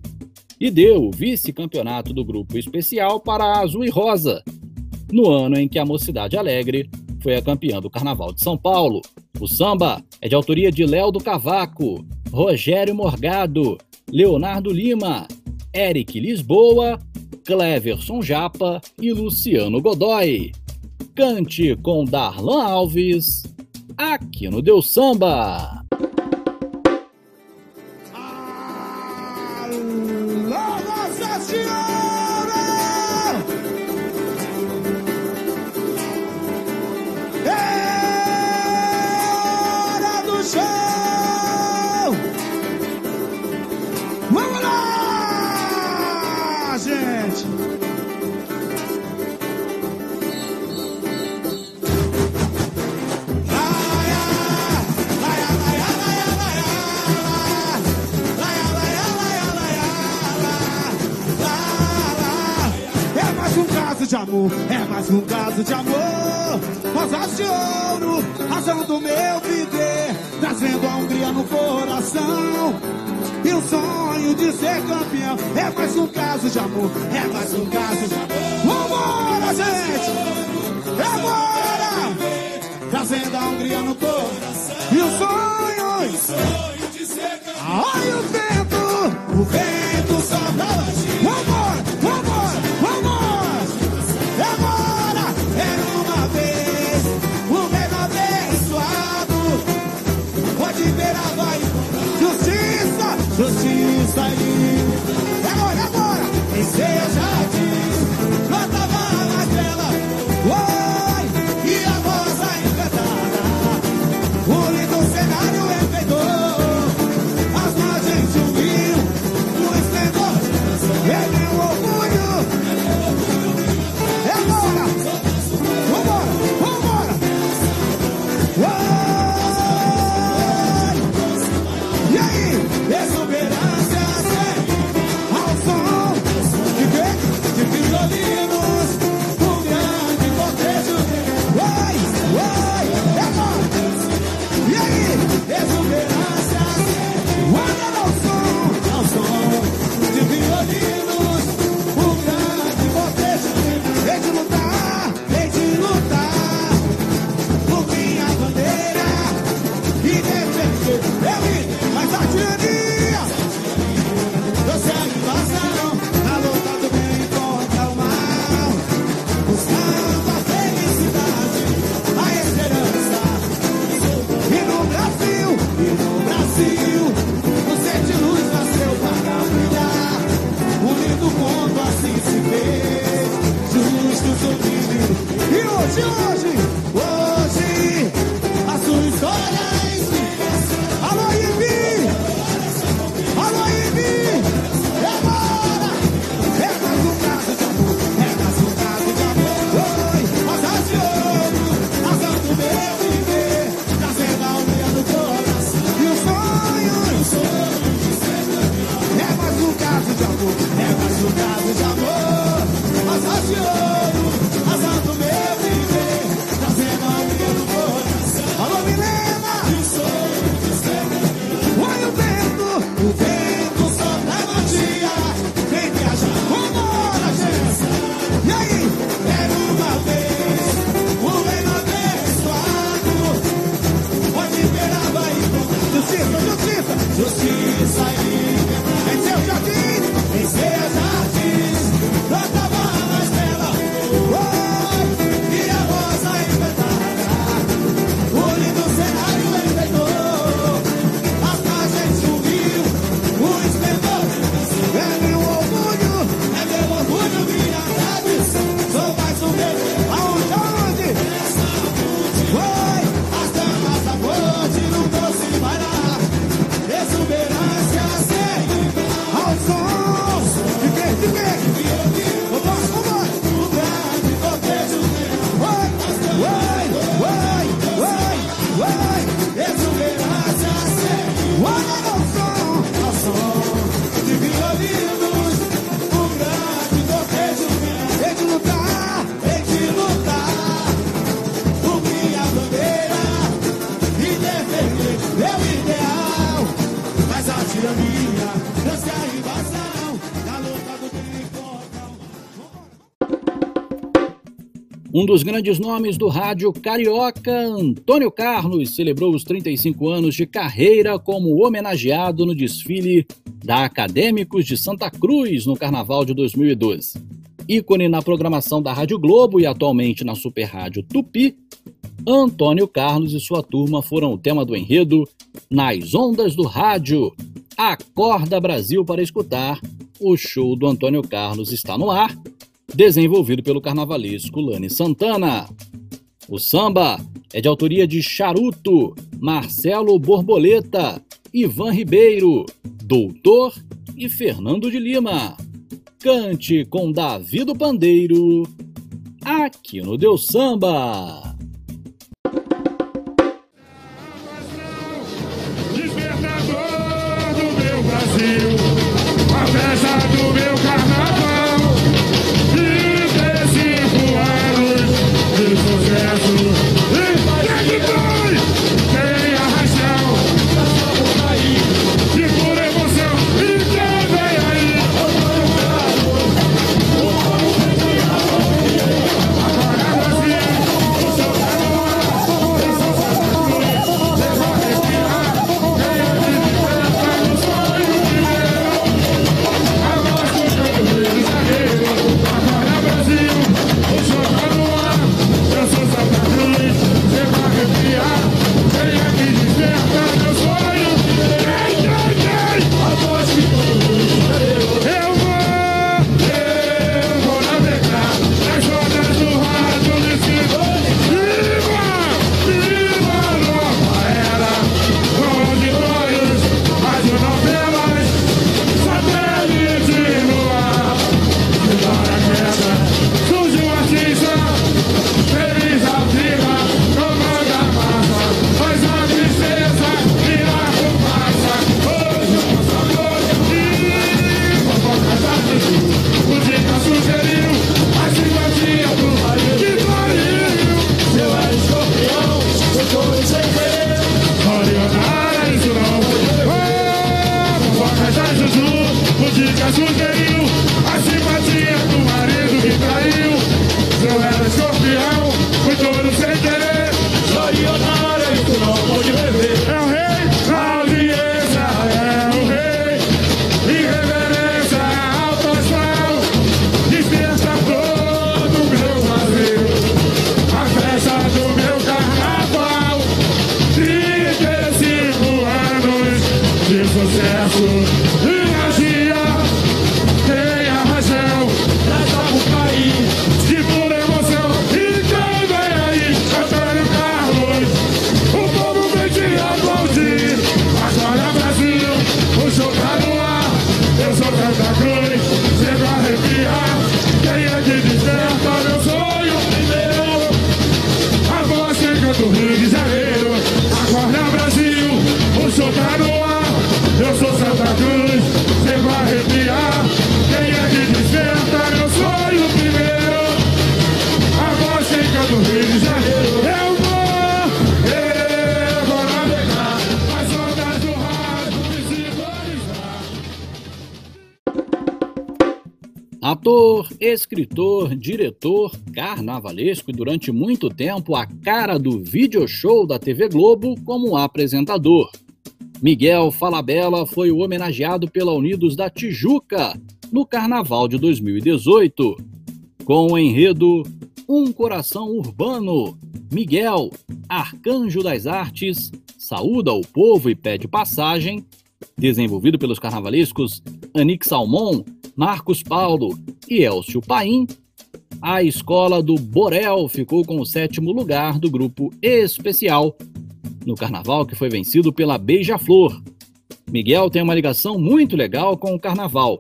e deu o vice-campeonato do grupo especial para a Azul e Rosa, no ano em que a Mocidade Alegre foi a campeã do Carnaval de São Paulo. O samba é de autoria de Léo do Cavaco, Rogério Morgado, Leonardo Lima, Eric Lisboa, Cleverson Japa e Luciano Godoy. Cante com Darlan Alves, aqui no Deus Samba. Alô, Nossa Senhora! Caso de amor, é mais um caso de amor. Rosas de ouro, razão do meu viver, trazendo a Hungria no coração. E o sonho de ser campeão é mais um caso de amor, é mais um caso de amor. Vambora, gente! É agora! Trazendo a Hungria no coração. E o sonho, Ai, o vento, o vento sopra lá de Vambora, vambora, vambora side. Um dos grandes nomes do rádio carioca, Antônio Carlos, celebrou os 35 anos de carreira como homenageado no desfile da Acadêmicos de Santa Cruz no Carnaval de 2012. Ícone na programação da Rádio Globo e atualmente na Super Rádio Tupi, Antônio Carlos e sua turma foram o tema do enredo Nas Ondas do Rádio. Acorda Brasil para escutar. O show do Antônio Carlos está no ar desenvolvido pelo carnavalesco Lani Santana. O samba é de autoria de Charuto, Marcelo Borboleta, Ivan Ribeiro, Doutor e Fernando de Lima. Cante com Davi do Pandeiro, aqui no Deus Samba. Escritor, diretor, carnavalesco e durante muito tempo a cara do video show da TV Globo como apresentador. Miguel Falabella foi o homenageado pela Unidos da Tijuca no Carnaval de 2018. Com o enredo Um Coração Urbano, Miguel, arcanjo das artes, saúda o povo e pede passagem, desenvolvido pelos carnavalescos Anik Salmon, Marcos Paulo e Elcio Paim, a escola do Borel ficou com o sétimo lugar do grupo especial no carnaval que foi vencido pela Beija-Flor. Miguel tem uma ligação muito legal com o carnaval.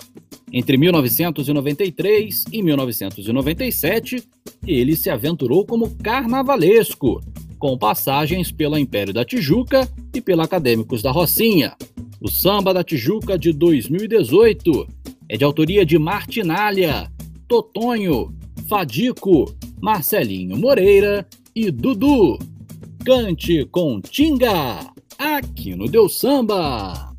Entre 1993 e 1997, ele se aventurou como carnavalesco, com passagens pela Império da Tijuca e pela Acadêmicos da Rocinha. O Samba da Tijuca de 2018 é de autoria de Martinalha, Totonho, Fadico, Marcelinho Moreira e Dudu. Cante com Tinga, aqui no Deus Samba.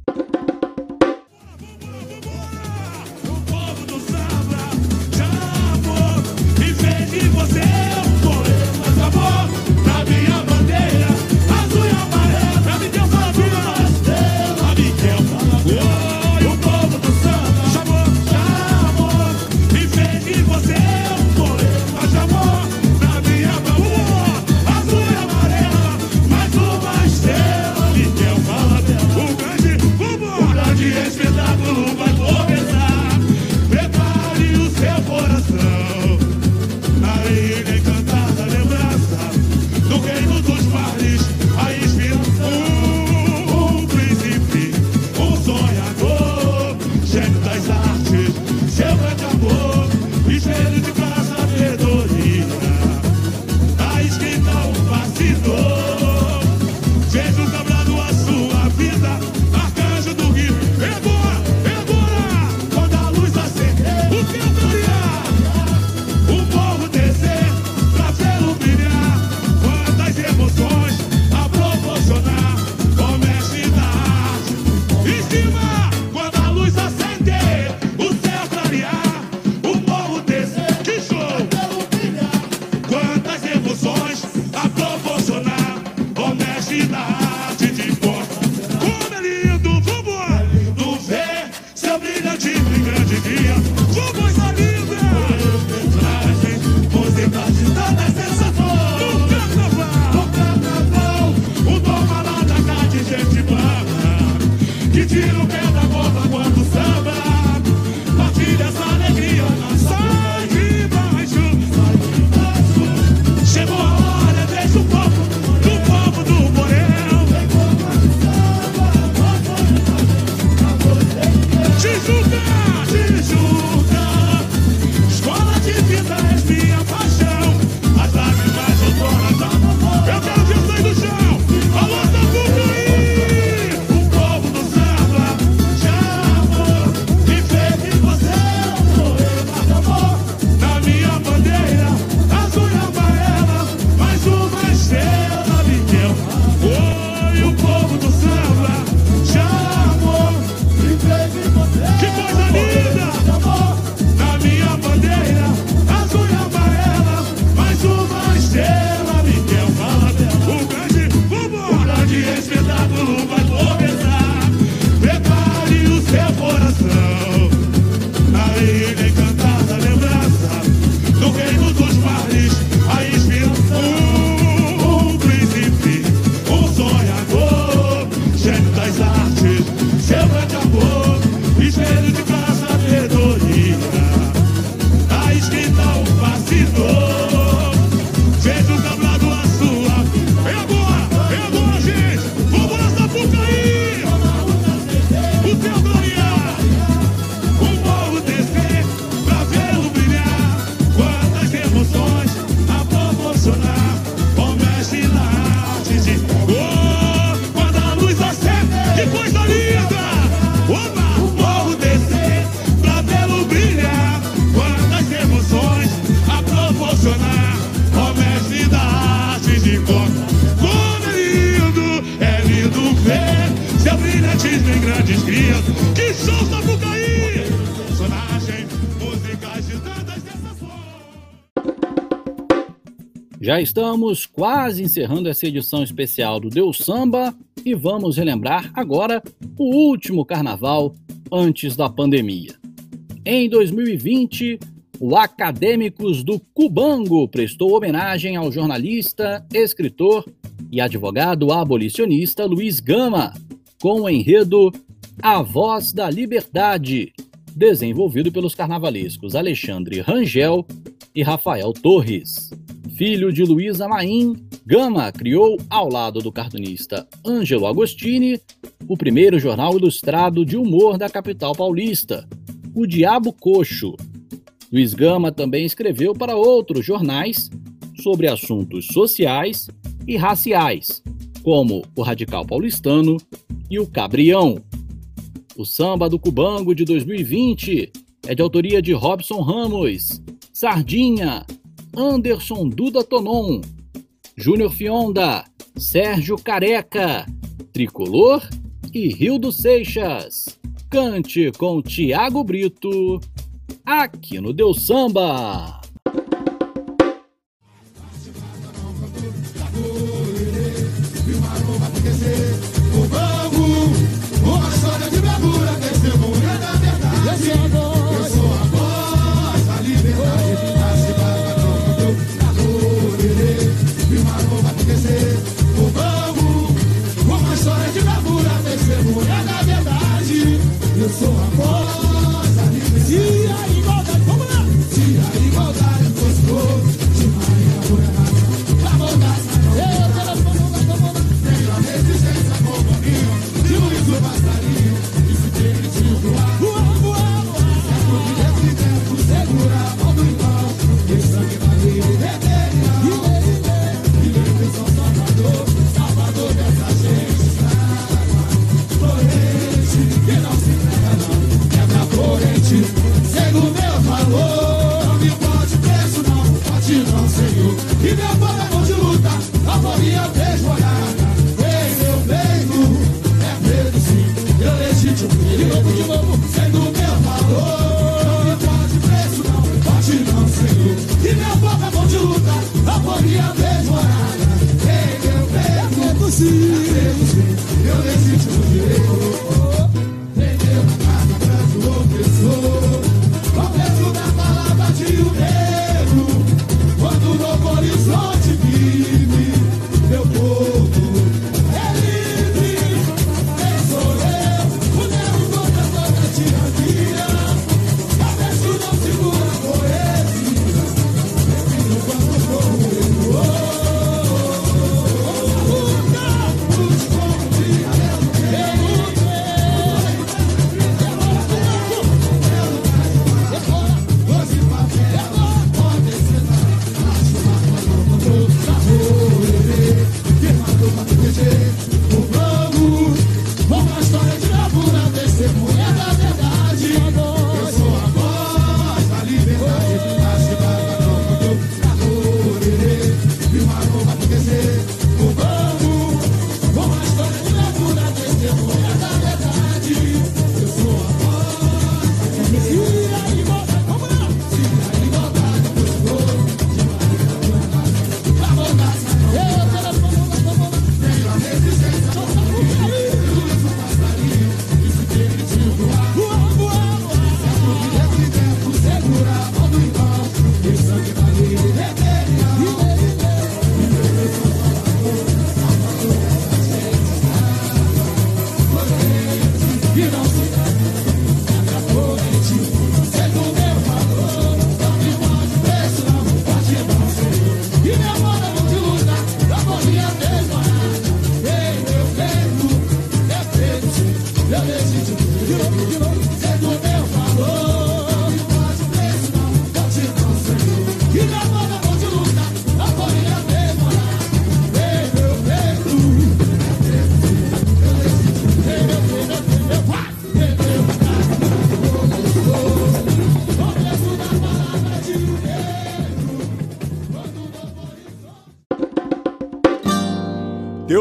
Já estamos quase encerrando essa edição especial do Deus Samba e vamos relembrar agora o último carnaval antes da pandemia. Em 2020, o Acadêmicos do Cubango prestou homenagem ao jornalista, escritor e advogado abolicionista Luiz Gama, com o enredo A Voz da Liberdade, desenvolvido pelos carnavalescos Alexandre Rangel e Rafael Torres. Filho de Luísa Maim, Gama criou, ao lado do cartunista Ângelo Agostini, o primeiro jornal ilustrado de humor da capital paulista, O Diabo Coxo. Luiz Gama também escreveu para outros jornais sobre assuntos sociais e raciais, como O Radical Paulistano e O Cabrião. O Samba do Cubango de 2020 é de autoria de Robson Ramos, Sardinha, Anderson Duda Tonon, Júnior Fionda, Sérgio Careca, Tricolor e Rio dos Seixas. Cante com Tiago Brito, aqui no Deu Samba. Música sou amado.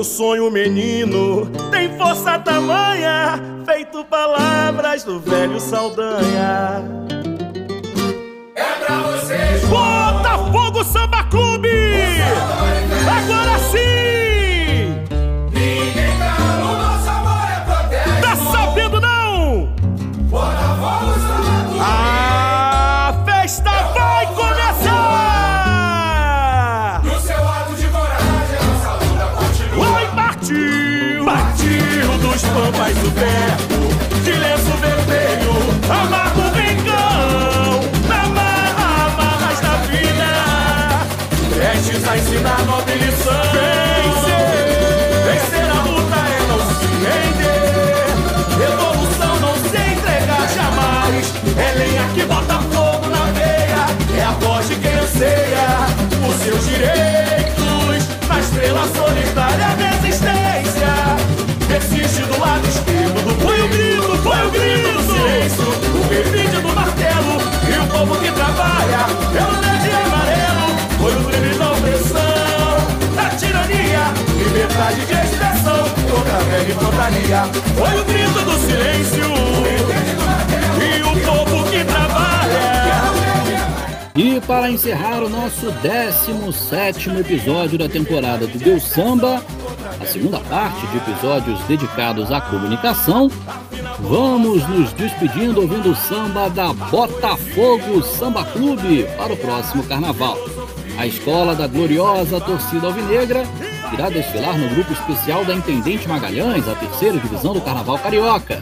Sonho, menino, tem força tamanha, feito palavras do velho Saldanha. Ensinar nobre lição. Vencer, vencer a luta é não se render, revolução não se entregar jamais, é lenha que bota fogo na veia, é a voz de quem anseia os seus direitos, na estrela solitária resistência. Persiste do lado esquerdo do foi o grito, foi o grito do silêncio, o perfídio do martelo e o povo que trabalha pelo verde liberdade de expressão, toda velha e totaria. Foi o grito do silêncio e o que trabalha. E para encerrar o nosso 17 episódio da temporada do Deus Samba, a segunda parte de episódios dedicados à comunicação, vamos nos despedindo ouvindo o samba da Botafogo Samba Clube para o próximo carnaval. A escola da gloriosa torcida alvinegra irá desfilar no grupo especial da Intendente Magalhães, a terceira divisão do Carnaval Carioca,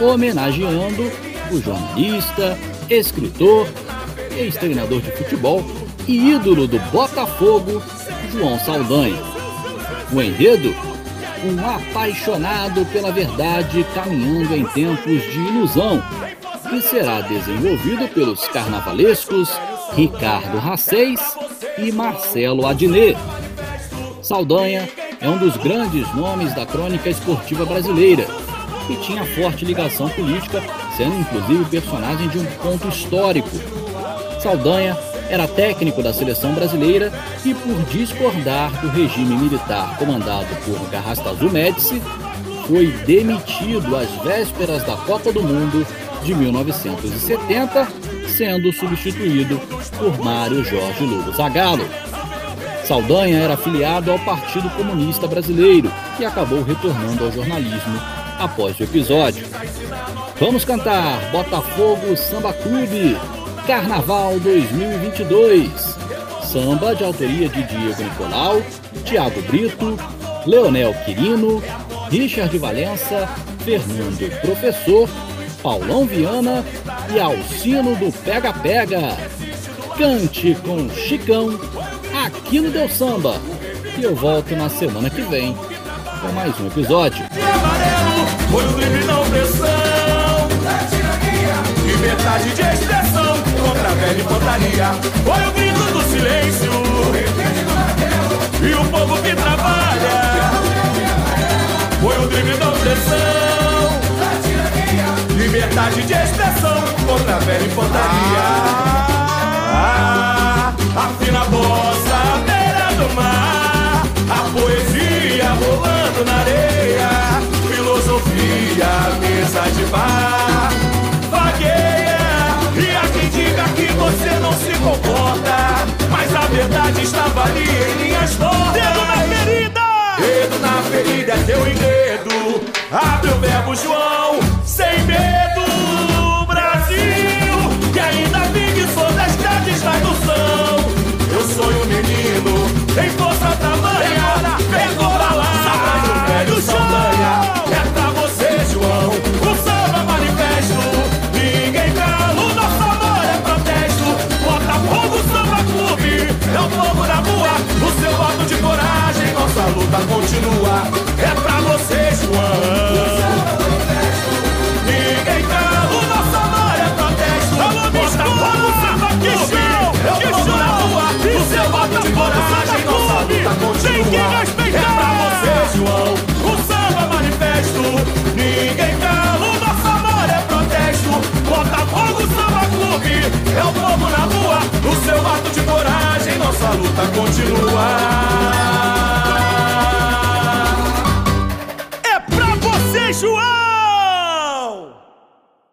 homenageando o jornalista, escritor, ex-treinador de futebol e ídolo do Botafogo, João Saldanha. O enredo? Um apaixonado pela verdade caminhando em tempos de ilusão, que será desenvolvido pelos carnavalescos Ricardo Racês e Marcelo Adnet. Saldanha é um dos grandes nomes da crônica esportiva brasileira e tinha forte ligação política, sendo inclusive personagem de um ponto histórico. Saldanha era técnico da seleção brasileira e, por discordar do regime militar comandado por Garrastazu Médici, foi demitido às vésperas da Copa do Mundo de 1970, sendo substituído por Mário Jorge Lobo Zagallo. Saldanha era afiliado ao Partido Comunista Brasileiro e acabou retornando ao jornalismo após o episódio. Vamos cantar Botafogo Samba Clube Carnaval 2022. Samba de autoria de Diego Nicolau, Tiago Brito, Leonel Quirino, Richard Valença, Fernando Professor, Paulão Viana e Alcino do Pega Pega. Cante com Chicão aqui no Deu Samba. E eu volto na semana que vem com mais um episódio. Foi o drible na opressão. Liberdade de expressão. Contra a velha infantaria Foi o grito do silêncio. E o povo que trabalha. Foi o drible da opressão. Liberdade de expressão. Contra a velha infantaria ah, A fina bossa à beira do mar A poesia rolando na areia Filosofia, mesa de bar. Vagueia E há quem diga que você não se comporta Mas a verdade estava ali em linhas fortes Dedo na ferida! Dedo na ferida é teu enredo. Abre o verbo João Sem medo Brasil. Que ainda vive sobre as grades da ilusão Sou um menino Tem força tamanha Pegou pra lá o velho Saldanha É pra você, João. O samba manifesto. Ninguém cala O nosso amor é protesto. Botafogo Samba Clube. É o povo na rua. O seu ato de coragem Nossa luta continua luta continua É pra você, João. O samba manifesto. Ninguém cala O nosso amor é protesto. Botafogo Samba Clube. É o povo na rua. O seu ato de coragem. Nossa luta continua. É pra você, João!